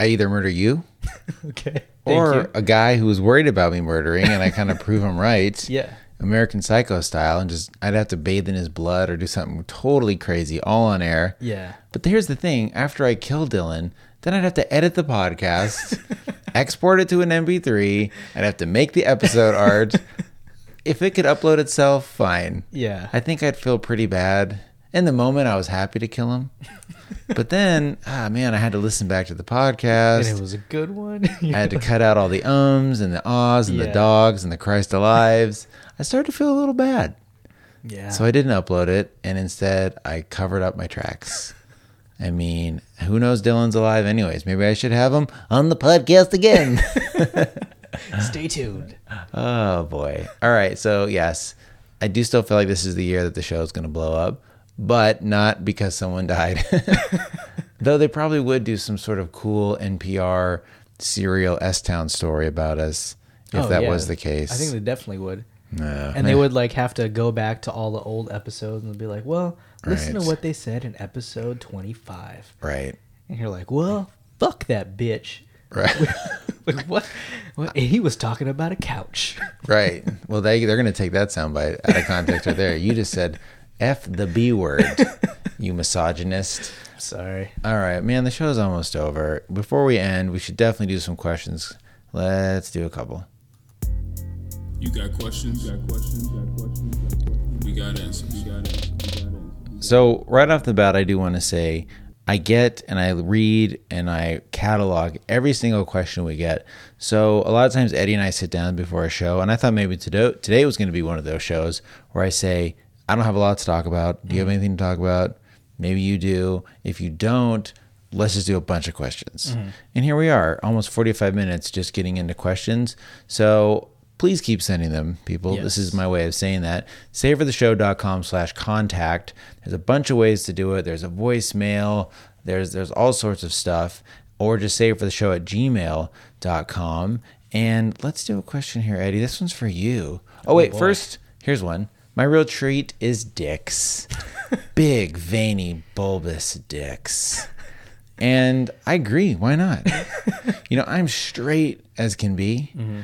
I either murder you Okay. Thank or you. a guy who was worried about me murdering, and I kind of prove him right. Yeah. American Psycho style, and just I'd have to bathe in his blood or do something totally crazy, all on air. Yeah. But here's the thing: after I kill Dylan, then I'd have to edit the podcast, export it to an MP3. I'd have to make the episode art. If it could upload itself, fine. Yeah. I think I'd feel pretty bad. In the moment, I was happy to kill him. But then, ah, man, I had to listen back to the podcast. And it was a good one. I had to cut out all the ums and the ahs and the dogs and the Christ alives. I started to feel a little bad. yeah. So I didn't upload it, and instead I covered up my tracks. I mean, who knows Dylan's alive anyways? Maybe I should have him on the podcast again. Stay tuned. oh boy. All right, so yes, I do still feel like this is the year that the show is going to blow up, but not because someone died. Though they probably would do some sort of cool NPR serial S Town story about us if Oh, that yeah. was the case. I think they definitely would. No. And they would like have to go back to all the old episodes and be like, "Well, listen Right. to what they said in episode 25." right. And you're like, "Well, fuck that bitch." Right. Like what? what? And he was talking about a couch. Right. Well, they they're gonna take that soundbite out of context right there. You just said "f the b word," you misogynist. Sorry. All right, man. The show's almost over. Before we end, we should definitely do some questions. Let's do a couple. You got questions? You got questions? You got questions? You got questions? We got answers. We got answers. We got answers. So right off the bat, I do want to say I get and I read and I catalog every single question we get. So a lot of times Eddie and I sit down before a show, and I thought maybe today today was going to be one of those shows where I say I don't have a lot to talk about. Do you have anything to talk about? Maybe you do. If you don't, let's just do a bunch of questions. Mm-hmm. And here we are, almost 45 minutes just getting into questions. So please keep sending them, people. This is my way of saying that. Savefortheshow.com slash contact. There's a bunch of ways to do it. There's a voicemail. There's there's all sorts of stuff. Or just save for the show at gmail.com. And let's do a question here, Eddie. This one's for you. Oh, oh wait, boy. first, here's one. My real treat is dicks. Big, veiny, bulbous dicks. And I agree. Why not? you know, I'm straight as can be, mm-hmm.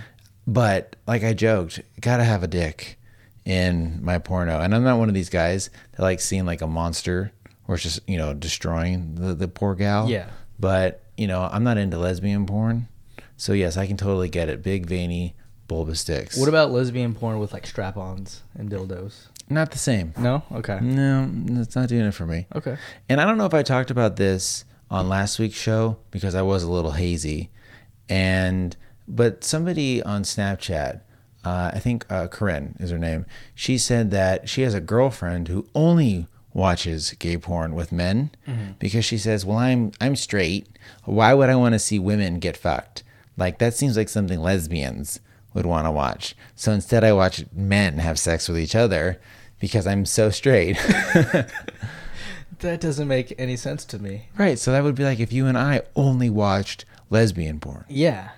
But like I joked, gotta have a dick in my porno. And I'm not one of these guys that like seeing like a monster or it's just, you know, destroying the, the poor gal. Yeah. But, you know, I'm not into lesbian porn. So, yes, I can totally get it. Big, veiny, bulbous dicks. What about lesbian porn with like strap-ons and dildos? Not the same. No. Okay. No, it's not doing it for me. Okay. And I don't know if I talked about this on last week's show because I was a little hazy. And but somebody on Snapchat, uh, I think uh, Corinne is her name. She said that she has a girlfriend who only watches gay porn with men because she says, "Well, I'm I'm straight. Why would I want to see women get fucked? Like that seems like something lesbians would want to watch. So instead, I watch men have sex with each other." Because I'm so straight. That doesn't make any sense to me. Right. So that would be like if you and I only watched lesbian porn. Yeah.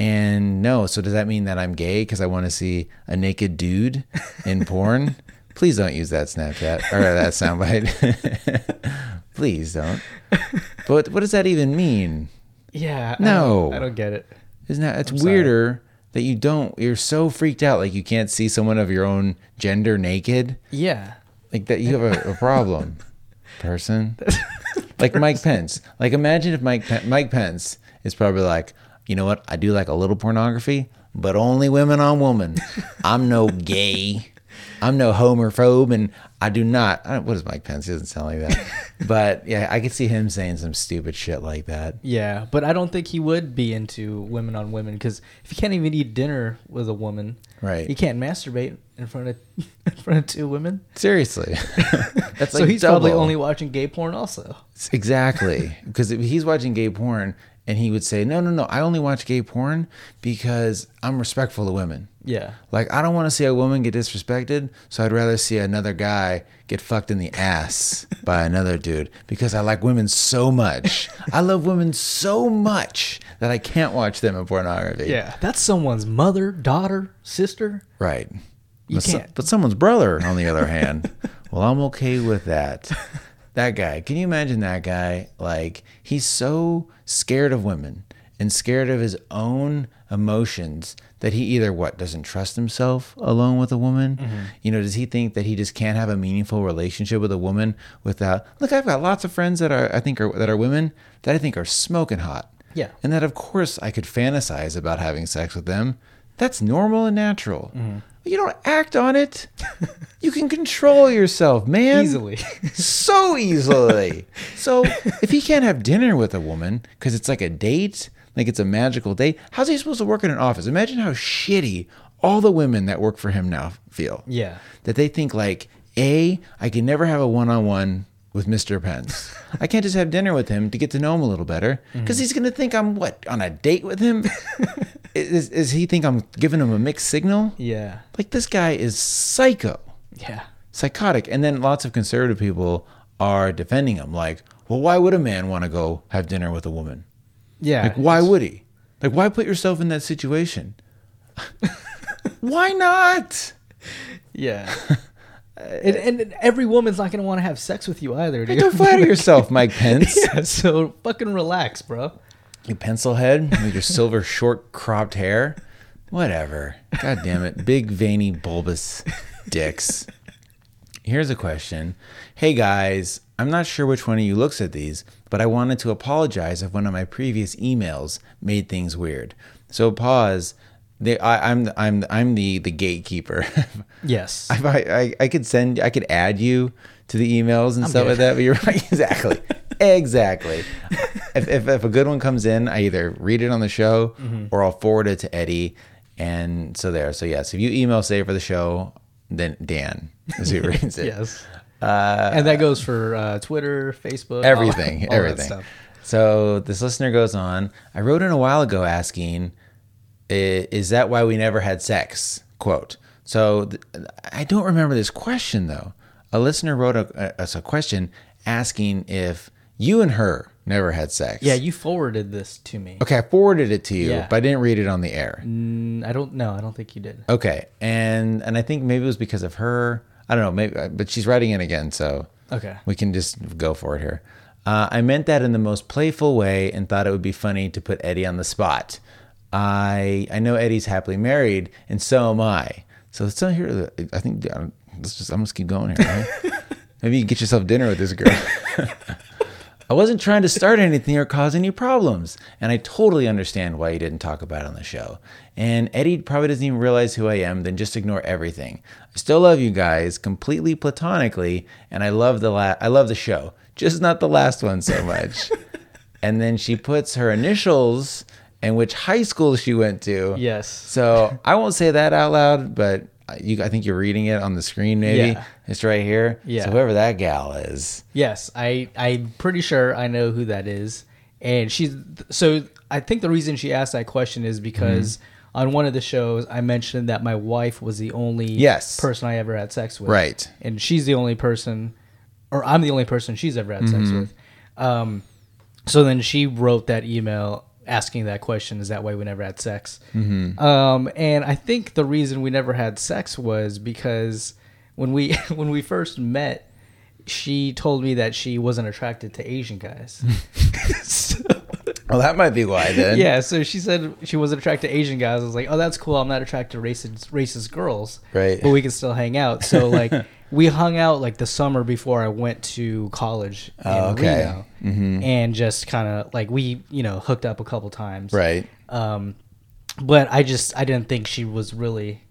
And no, so does that mean that I'm gay because I want to see a naked dude in porn? Please don't use that Snapchat or that soundbite. Please don't. But what does that even mean? Yeah. I No. don't- I don't get it. Isn't that it's I'm sorry. weirder that you don't you're so freaked out like you can't see someone of your own gender naked? Yeah. like that you have a, a problem person like mike pence like imagine if mike mike pence is probably like you know what i do like a little pornography but only women on women. i'm no gay i'm no homophobe and i do not I what is mike pence he doesn't sound like that but yeah i could see him saying some stupid shit like that Yeah, but I don't think he would be into women on women because if you can't even eat dinner with a woman, Right. You can't masturbate in front of in front of two women. seriously that's so like he's probably only watching gay porn also. Exactly. Because if he's watching gay porn and he would say, no, no, no, I only watch gay porn because I'm respectful to women. Yeah. Like, I don't want to see a woman get disrespected, so I'd rather see another guy get fucked in the ass by another dude because I like women so much. I love women so much that I can't watch them in pornography. Yeah. That's someone's mother, daughter, sister. Right. You but, can't. but someone's brother, on the other hand, well, I'm okay with that. That guy, can you imagine that guy? Like, he's so scared of women and scared of his own emotions that he either what doesn't trust himself alone with a woman. Mm-hmm. You know, does he think that he just can't have a meaningful relationship with a woman without? Look, I've got lots of friends that are I think are that are women that I think are smoking hot. Yeah. And that, of course, I could fantasize about having sex with them. That's normal and natural. Mm-hmm. You don't act on it. you can control yourself, man. Easily. so easily. so if he can't have dinner with a woman because it's like a date, like it's a magical date, how's he supposed to work in an office? Imagine how shitty all the women that work for him now feel. Yeah. That they think like, A, I can never have a one on one with Mr. Pence. I can't just have dinner with him to get to know him a little better because he's going to think I'm what, on a date with him? is, is he think I'm giving him a mixed signal? Yeah. Like this guy is psycho Yeah. psychotic. And then lots of conservative people are defending him, like, well, why would a man want to go have dinner with a woman? Yeah. Like, why would he? Like, why put yourself in that situation? why not? Yeah. Uh, and, and every woman's not gonna want to have sex with you either. Hey, don't flatter yourself, Mike Pence. yeah. So fucking relax, bro. You pencil head with your silver short cropped hair. Whatever. God damn it. Big veiny bulbous dicks. Here's a question. Hey guys, I'm not sure which one of you looks at these, but I wanted to apologize if one of my previous emails made things weird. So pause. They, I, I'm I'm I'm the the gatekeeper. Yes. I, I I could send I could add you to the emails and stuff good. like that. But you're right, exactly, exactly. If, if if a good one comes in, I either read it on the show Mm-hmm. or I'll forward it to Eddie. And so there. So yes, if you email say for the show, then Dan is who reads it. yes. and that goes for uh, Twitter, Facebook, Everything, all that everything. So this listener goes on. I wrote in a while ago asking, "I- "Is that why we never had sex?" Quote. So th- I don't remember this question though. A listener wrote a, a, a question asking if you and her never had sex. Yeah, you forwarded this to me. Okay, I forwarded it to you, Yeah. but I didn't read it on the air. Mm, I don't know. I don't think you did. Okay, and and I think maybe it was because of her. I don't know. Maybe, but she's writing in again, so Okay. we can just go for it here. Uh, I meant that in the most playful way and thought it would be funny to put Eddie on the spot. I I know Eddie's happily married, and so am I. So let's not hear. I think let's just. I'm just keep going here. Right? Maybe you can get yourself dinner with this girl. I wasn't trying to start anything or cause any problems, and I totally understand why you didn't talk about it on the show. And Eddie probably doesn't even realize who I am, then just ignore everything. I still love you guys completely platonically, and I love the la- I love the show, just not the last one so much. and then she puts her initials and which high school she went to. Yes. So I won't say that out loud, but you, I think you're reading it on the screen. Maybe Yeah. it's right here. Yeah. So whoever that gal is. Yes, I I'm pretty sure I know who that is, and she's so I think the reason she asked that question is because Mm-hmm. on one of the shows I mentioned that my wife was the only Yes. person I ever had sex with, Right. and she's the only person, or I'm the only person she's ever had Mm-hmm. sex with. Um, so then she wrote that email asking that question is that why we never had sex Mm-hmm. um, and i think the reason we never had sex was because when we when we first met she told me that she wasn't attracted to asian guys So- Well, that might be why then. yeah so she said she wasn't attracted to asian guys i was like oh that's cool i'm not attracted to racist racist girls Right. but we can still hang out so like we hung out like the summer before i went to college in Oh, okay. reno and just kind of like we you know hooked up a couple times Right. um but i just i didn't think she was really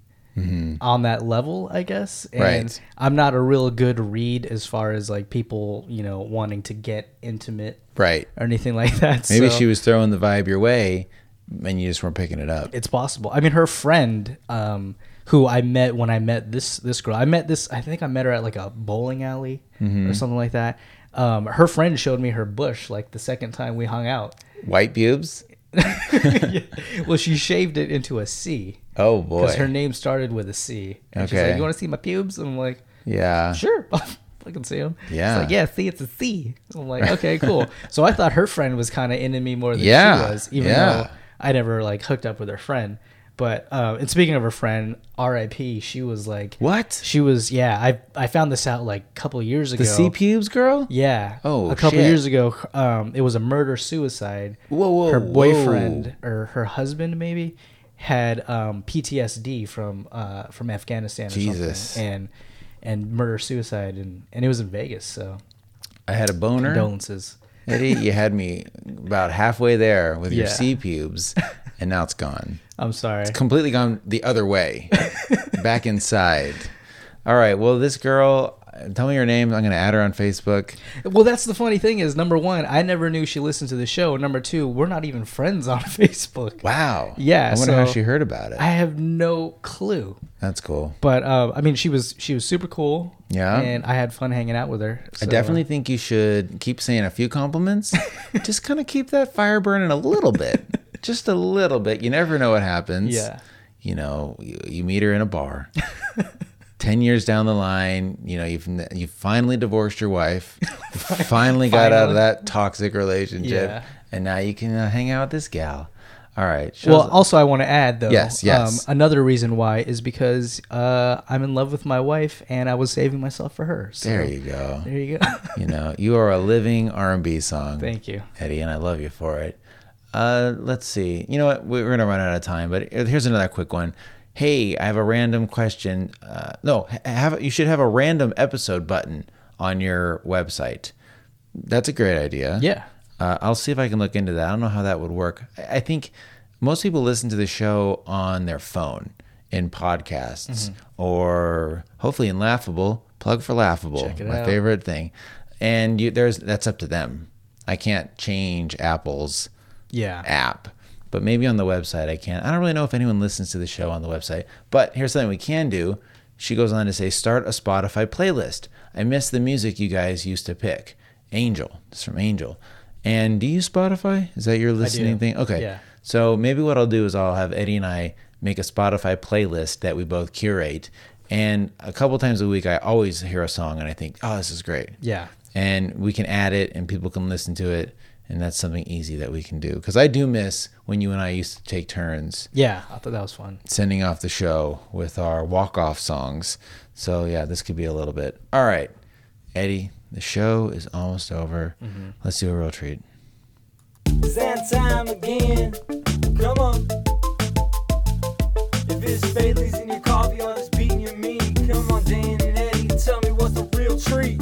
on that level i guess and Mm-hmm. Right. i'm not a real good read as far as like people you know wanting to get intimate Right. or anything like that Maybe so she was throwing the vibe your way and you just weren't picking it up. it's possible i mean her friend um who i met when i met this this girl i met this i think i met her at like a bowling alley Mm-hmm. or something like that um her friend showed me her bush like the second time we hung out White pubes? well she shaved it into a c Oh boy. because her name started with a C. And she's Okay. like, "You want to see my pubes?" And I'm like, yeah. "Sure, I can see them." Yeah. She's like, "Yeah, see, it's a C." I'm like, "Okay, cool." so I thought her friend was kind of into me more than Yeah, she was, even yeah. though I never like hooked up with her friend. But uh, and speaking of her friend, R.I.P. She was like, What? She was, yeah. I I found this out like a couple years ago. The C pubes girl? Yeah. Oh, a couple shit. years ago, um, it was a murder suicide. Whoa, whoa, Her whoa. boyfriend or her husband maybe had um, PTSD from uh, from Afghanistan or Jesus. something, and and murder suicide, and and it was in Vegas. So I had a boner. condolences. Eddie, you had me about halfway there with your Yeah. C pubes, and now it's gone. I'm sorry. It's completely gone the other way, back inside. All right. Well, this girl, tell me her name. I'm going to add her on Facebook. Well, that's the funny thing is number one, I never knew she listened to the show. Number two, we're not even friends on Facebook. Wow. Yeah, I wonder how she heard about it. I have no clue. That's cool. But uh, I mean, she was she was super cool. Yeah. and I had fun hanging out with her. I definitely think you should keep saying a few compliments. Just kind of keep that fire burning a little bit. Just a little bit. You never know what happens. Yeah. You know, you, you meet her in a bar. 10 years down the line, you know, you've you finally divorced your wife. You finally got out of that toxic relationship. Yeah. And now you can uh, hang out with this gal. All right. Well, shows- also I want to add though. Yes, yes. Um, another reason why is because uh, I'm in love with my wife, and I was saving myself for her. So there you go. There you go. You know, you are a living R&B song. Thank you. Eddie, and I love you for it. Uh, let's see. You know what? We're gonna run out of time, but here's another quick one. Hey, I have a random question. Uh, no, have you should have a random episode button on your website. That's a great idea. Yeah. Uh, I'll see if I can look into that. I don't know how that would work. I think most people listen to the show on their phone in podcasts or hopefully in Laughable. Plug for Laughable, Check it my out. favorite thing. And you, there's that's up to them. I can't change Apple's Yeah. app, but maybe on the website I can't. I don't really know if anyone listens to the show on the website, but here's something we can do. She goes on to say, start a Spotify playlist. I miss the music you guys used to pick. Angel, It's from Angel. And do you Spotify? Is that your listening thing? Okay. Yeah. So maybe what I'll do is I'll have Eddie and I make a Spotify playlist that we both curate. And a couple times a week, I always hear a song and I think, oh, this is great. Yeah. And we can add it and people can listen to it. And that's something easy that we can do. Because I do miss when you and I used to take turns Yeah. I thought that was fun. sending off the show with our walk off songs. So, yeah, this could be a little bit. All right, Eddie, the show is almost over. Mm-hmm. Let's do a real treat. It's that time again. Come on. If it's Bailey's in your coffee or it's beating your meat, come on, Dan and Eddie, tell me what's the real treat.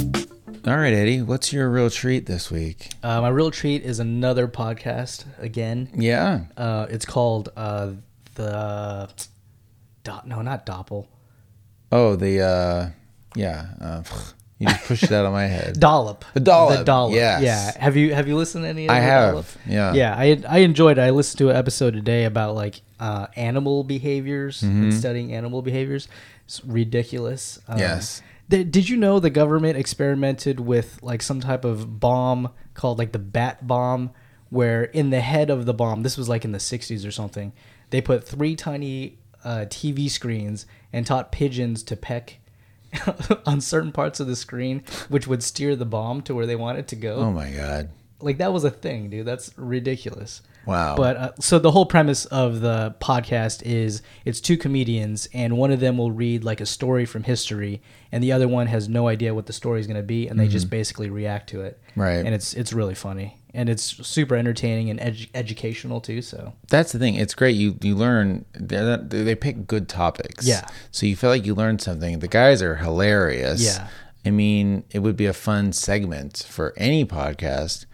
All right, Eddie, what's your real treat this week? Uh, my real treat is another podcast again. Yeah. Uh, it's called uh, the. Do- no, not Doppel. Oh, the, uh, yeah. Uh, you just pushed that on my head. Dollop. The Dollop, The Dollop. yes. Yeah. Have you have you listened to any? Of I have, Dollop? yeah. Yeah. I I enjoyed. it. I listened to an episode today about like uh, animal behaviors and studying animal behaviors. It's ridiculous. Um, Mm-hmm. Yes. Did you know the government experimented with like some type of bomb called like the bat bomb, where in the head of the bomb, this was like in the '60s or something, they put three tiny uh, TV screens and taught pigeons to peck on certain parts of the screen, which would steer the bomb to where they wanted to go. Oh, my God. Like that was a thing, dude. That's ridiculous. Wow. But uh, so the whole premise of the podcast is it's two comedians, and one of them will read like a story from history, and the other one has no idea what the story is going to be, and they just basically react to it. Mm-hmm. Right. And it's it's really funny, and it's super entertaining and edu- educational too. So That's the thing. It's great. You you learn. Not, they pick good topics. Yeah. So you feel like you learned something. The guys are hilarious. Yeah. I mean, it would be a fun segment for any podcast,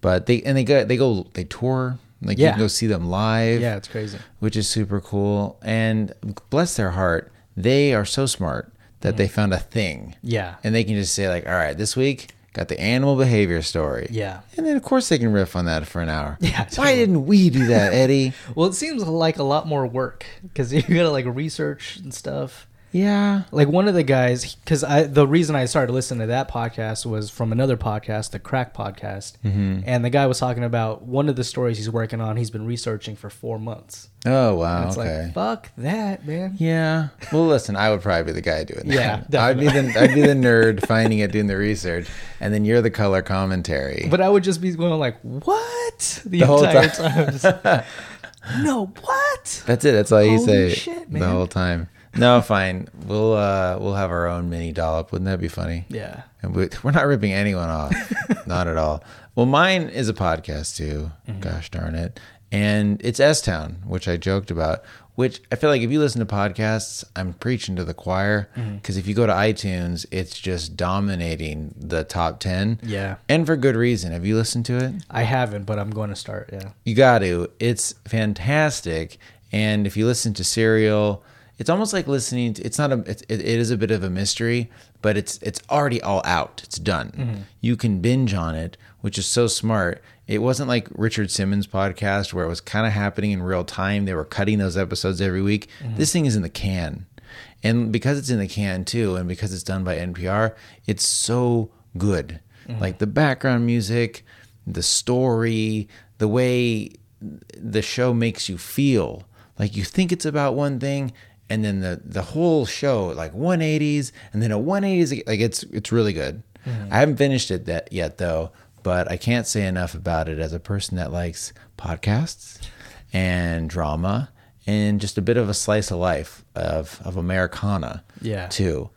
but they and they go they go they tour. Like you can go see them live. yeah, it's crazy. which is super cool. And bless their heart, they are so smart that they mm. found a thing. Yeah. And they can just say like, all right, this week got the animal behavior story. Yeah. And then of course they can riff on that for an hour. Yeah, Why didn't we do that, Eddie? Well, it seems like a lot more work because you gotta like research and stuff. Yeah. like one of the guys because i the reason i started listening to that podcast was from another podcast the crack podcast Mm-hmm. and the guy was talking about one of the stories he's working on he's been researching for four months Oh wow. it's okay. like fuck that man yeah. Well, listen, I would probably be the guy doing that. Yeah. I'd be the I'd be the nerd finding it, doing the research, and then you're the color commentary. but i would just be going like what the, The whole time. time, no what That's it. That's all you say shit, the whole time. No, fine. We'll uh we'll have our own mini dollop. Wouldn't that be funny? yeah And we, we're not ripping anyone off. not at all. Well, mine is a podcast too. Mm-hmm. Gosh darn it. And it's S Town, which I joked about. Which I feel like if you listen to podcasts, I'm preaching to the choir. Mm-hmm. Because if you go to iTunes, it's just dominating the top 10. Yeah. And for good reason. Have you listened to it? i haven't but i'm going to start yeah You got to. It's fantastic. And if you listen to Serial, it's almost like listening. To, it's not a. It's, it, it is a bit of a mystery, but it's it's already all out. It's done. Mm-hmm. You can binge on it, which is so smart. It wasn't like Richard Simmons' podcast where it was kind of happening in real time. They were cutting those episodes every week. Mm-hmm. This thing is in the can, and because it's in the can too, and because it's done by NPR, it's so good. Mm-hmm. Like the background music, the story, the way the show makes you feel. Like you think it's about one thing, and then the the whole show like 180s, and then a 180s. Like it's it's really good. Mm-hmm. I haven't finished it that yet though, but I can't say enough about it as a person that likes podcasts and drama and just a bit of a slice of life of of Americana. Yeah. too.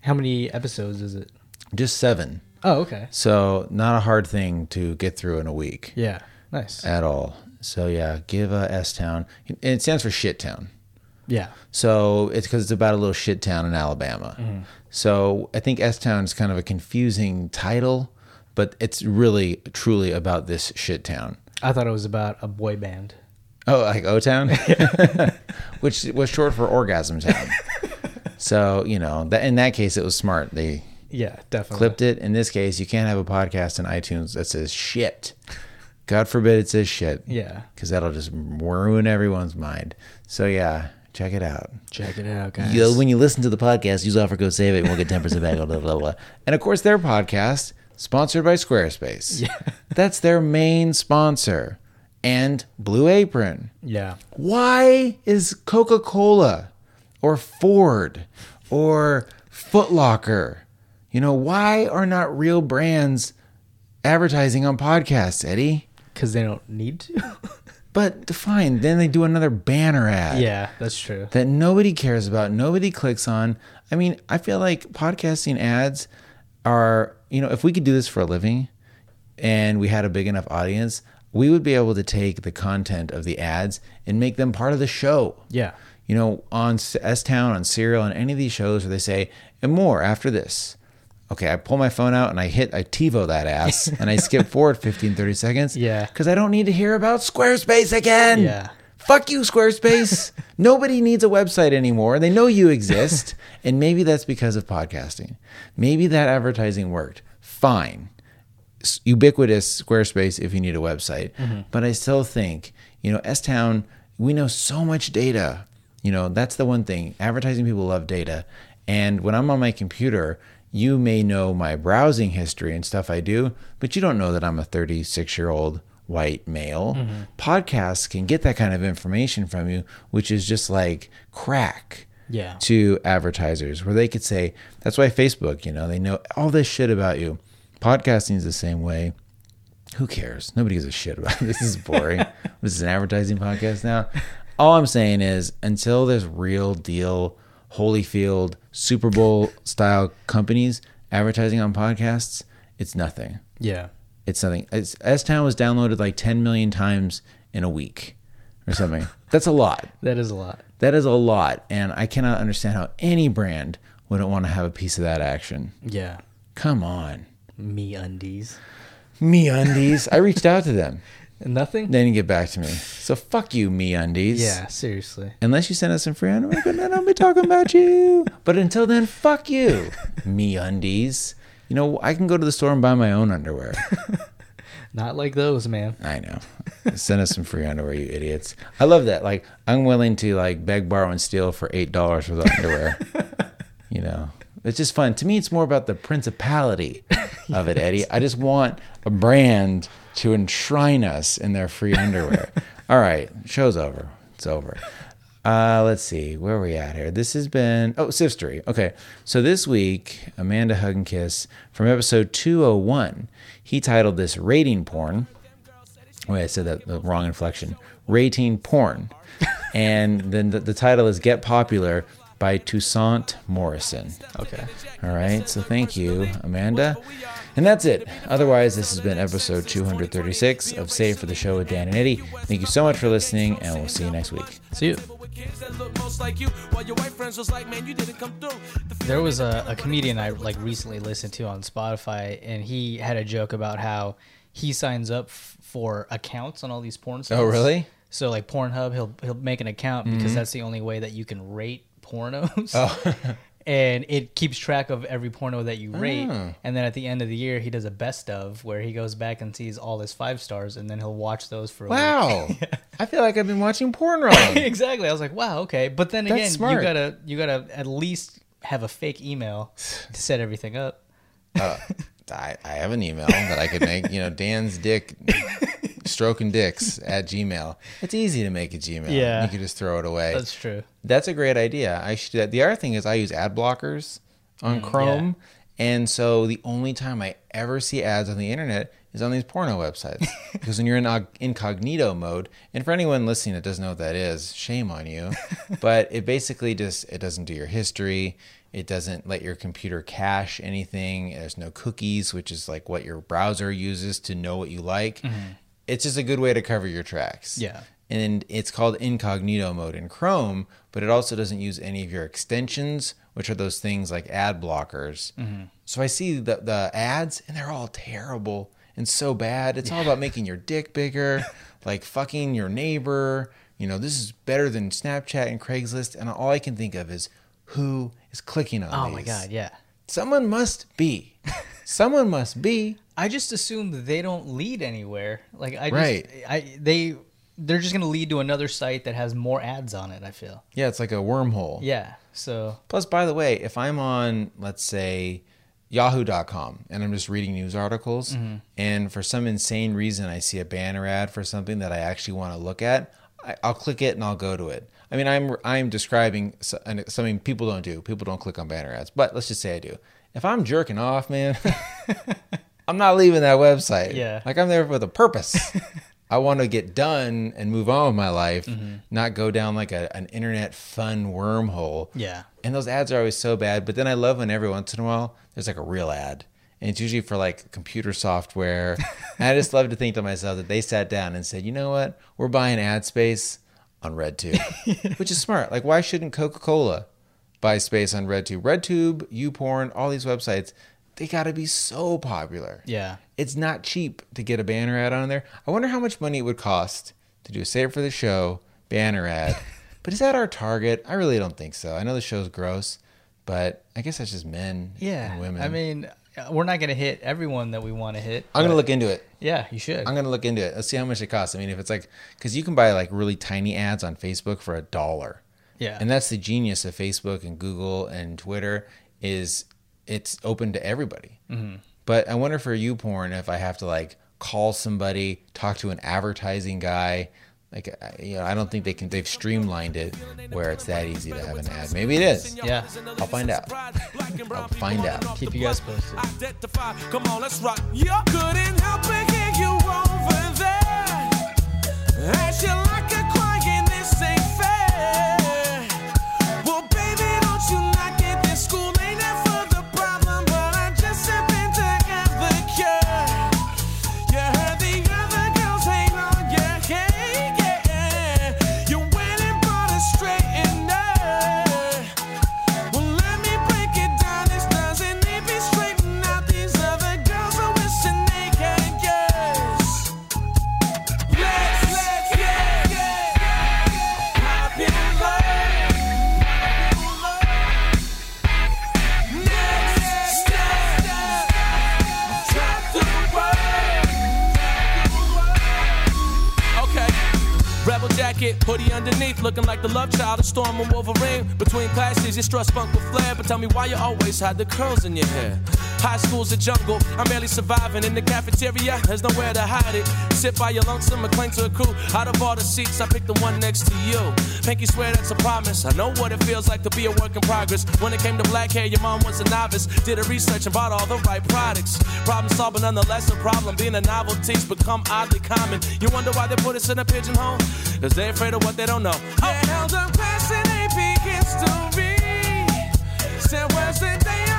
how many episodes is it Just seven. oh okay So not a hard thing to get through in a week yeah nice at all. So yeah, give a S Town. It stands for Shit Town. Yeah So it's because it's about a little shit town in Alabama. Mm-hmm. So I think S Town is kind of a confusing title, but it's really truly about this shit town. i thought it was about a boy band Oh, like O Town, which was short for Orgasm Town. so you know that in that case it was smart. They yeah definitely clipped it. In this case, you can't have a podcast in iTunes that says shit. God forbid it says shit. yeah because that'll just ruin everyone's mind. So yeah, check it out. check it out guys You- when you listen to the podcast, use offer code save it, and we'll get ten percent back. Blah, blah, blah. And of course, their podcast sponsored by Squarespace. Yeah. That's their main sponsor. And Blue Apron. Yeah. Why is Coca Cola or Ford or Foot Locker, you know, why are not real brands advertising on podcasts, Eddie? Because they don't need to. But fine, then they do another banner ad yeah, that's true. that nobody cares about, nobody clicks on. I mean, I feel like podcasting ads are, you know, if we could do this for a living and we had a big enough audience, we would be able to take the content of the ads and make them part of the show. Yeah. You know, on S Town, on Serial, on any of these shows where they say, and more after this. Okay, I pull my phone out and I hit, I TiVo that ass and I skip forward 15, 30 seconds. Yeah. Because I don't need to hear about Squarespace again. Yeah. Fuck you, Squarespace. Nobody needs a website anymore. They know you exist. and maybe that's because of podcasting. Maybe that advertising worked. Fine. Ubiquitous Squarespace if you need a website. Mm-hmm. But I still think, you know, S Town, we know so much data. You know, that's the one thing. Advertising people love data. And when I'm on my computer, you may know my browsing history and stuff I do, but you don't know that I'm a 36 year old white male. Mm-hmm. Podcasts can get that kind of information from you, which is just like crack Yeah. to advertisers where they could say, that's why Facebook, you know, they know all this shit about you. Podcasting is the same way. Who cares? Nobody gives a shit about this. Is boring. this is an advertising podcast now. All I'm saying is until there's real deal Holyfield Super Bowl style companies advertising on podcasts, it's nothing. Yeah. It's nothing. It's, S Town was downloaded like 10 million times in a week or something. That's a lot. That is a lot. That is a lot, and I cannot understand how any brand wouldn't want to have a piece of that action. Yeah. Come on, MeUndies. Me Undies. I reached out to them. Nothing? They didn't get back to me. So fuck you, MeUndies. Yeah, seriously. Unless you send us some free underwear, but then I'll be talking about you. But until then, fuck you, MeUndies. You know, I can go to the store and buy my own underwear. Not like those, man. I know. Send us some free underwear, you idiots. I love that. Like, I'm willing to like beg, borrow, and steal for eight dollars for the underwear. you know, it's just fun. To me, it's more about the principality of it, Eddie. I just want a brand to enshrine us in their free underwear. All right, show's over. It's over. Uh, let's see, where are we at here? This has been oh Sifstery. Okay, so this week, Amanda Hug and Kiss from episode 201. He titled this "Rating Porn." Wait, I said that the wrong inflection. Rating porn, and then the, the title is "Get Popular" by Toussaint Morrison. Okay. All right, so thank you, Amanda. And that's it. Otherwise, this has been episode 236 of Save for the Show with Dan and Eddie. Thank you so much for listening, and we'll see you next week. See you. kids that look most like you, while your white friends was like, man, you didn't come through. The There was a, a comedian I like recently listened to on Spotify, and he had a joke about how he signs up f- for accounts on all these porn oh, sites. Oh, really? So like Pornhub, he'll he'll make an account because mm-hmm. that's the only way that you can rate pornos. Oh. and it keeps track of every porno that you rate. Ah. And then at the end of the year, he does a best of where he goes back and sees all his five stars, and then he'll watch those for a week. Wow. I feel like I've been watching porn wrong. exactly. I was like, wow, okay. But then That's again, smart. you gotta you gotta at least have a fake email to set everything up. Uh, I, I have an email that I could make, you know, Dan's dick, stroking dicks at Gmail. It's easy to make a Gmail. Yeah. You can just throw it away. That's true. That's a great idea. I should do that. The other thing is I use ad blockers on mm, Chrome. And so the only time I ever see ads on the internet is on these porno websites. because when you're in incognito mode, and for anyone listening that doesn't know what that is, shame on you. but it basically just it doesn't do your history. It doesn't let your computer cache anything. There's no cookies, which is like what your browser uses to know what you like. Mm-hmm. It's just a good way to cover your tracks Yeah. and it's called incognito mode in Chrome, but it also doesn't use any of your extensions, which are those things like ad blockers. Mm-hmm. So I see the, the ads, and they're all terrible and so bad. It's all about making your dick bigger, like fucking your neighbor. You know, this is better than Snapchat and Craigslist. And all I can think of is who is clicking on oh these. Oh these. my god, yeah. Someone must be. Someone must be. I just assume they don't lead anywhere. Like I just, Right. I they they're just gonna lead to another site that has more ads on it. I feel. Yeah, it's like a wormhole. Yeah. So Plus, by the way, if I'm on, let's say, yahoo.com and I'm just reading news articles mm-hmm. and for some insane reason I see a banner ad for something that I actually want to look at, I, I'll click it and I'll go to it. I mean, I'm I'm describing something people don't do. People don't click on banner ads, but let's just say I do. If I'm jerking off, man, I'm not leaving that website. Yeah. Like I'm there with a purpose. I want to get done and move on with my life, Mm-hmm. not go down like a, an internet fun wormhole. Yeah. And those ads are always so bad. But then I love when every once in a while there's like a real ad. And it's usually for like computer software. and I just love to think to myself that they sat down and said, you know what? We're buying ad space on RedTube, which is smart. Like, why shouldn't Coca Cola buy space on RedTube? RedTube, YouPorn, all these websites, they got to be so popular. Yeah. It's not cheap to get a banner ad on there. I wonder how much money it would cost to do a save for the show banner ad. but is that our target? I really don't think so. I know the show's gross, but I guess that's just men Yeah. and women. I mean, uh, we're not going to hit everyone that we want to hit. I'm gonna look into it. Yeah, you should. I'm gonna look into it. Let's see how much it costs. I mean, if it's like, because you can buy like really tiny ads on Facebook for a dollar. yeah. And that's the genius of Facebook and Google and Twitter is it's open to everybody. Mm-hmm. But I wonder for YouPorn, if I have to like call somebody, talk to an advertising guy. Like, I- you know, I don't think they can. They've streamlined it where it's that easy to have an ad. Maybe it is. Yeah. I'll find out. I'll find out. Keep you guys posted. Identify. Come on, let's rock. You couldn't help but hear you over there. As you like a crying, this ain't fair. Hoodie underneath, looking like the love child of Storm and Wolverine. Between classes, you strut spunk with flair, but tell me why you always had the curls in your hair. High school's a jungle, I'm barely surviving in the cafeteria. There's nowhere to hide it. Sit by your lonesome and cling to a crew. Out of all the seats, I picked the one next to you. Pinky swear that's a promise. I know what it feels like to be a work in progress. When it came to black hair, your mom was a novice. Did her research and bought all the right products. Problem solving, nonetheless a problem. Being a novelty's become oddly common. You wonder why they put us in a pigeonhole? Cause they're afraid of what they don't know. Oh. held up class in AP history. Said was the day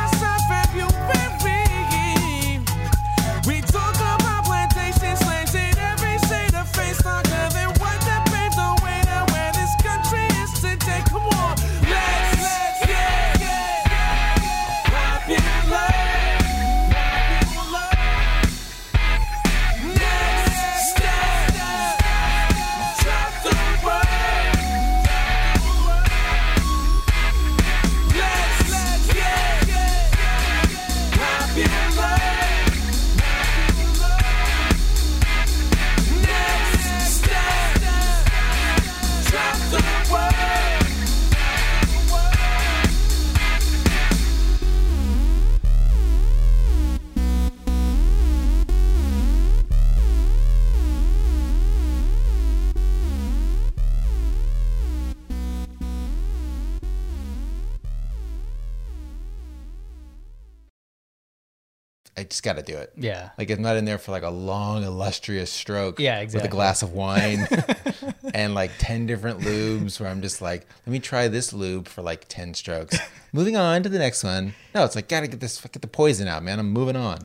just got to do it. Yeah. Like I'm not in there for like a long, illustrious stroke. Yeah, exactly. With a glass of wine and like 10 different lubes where I'm just like, let me try this lube for like 10 strokes. moving on to the next one. No, it's like, gotta get this, get the poison out, man. I'm moving on.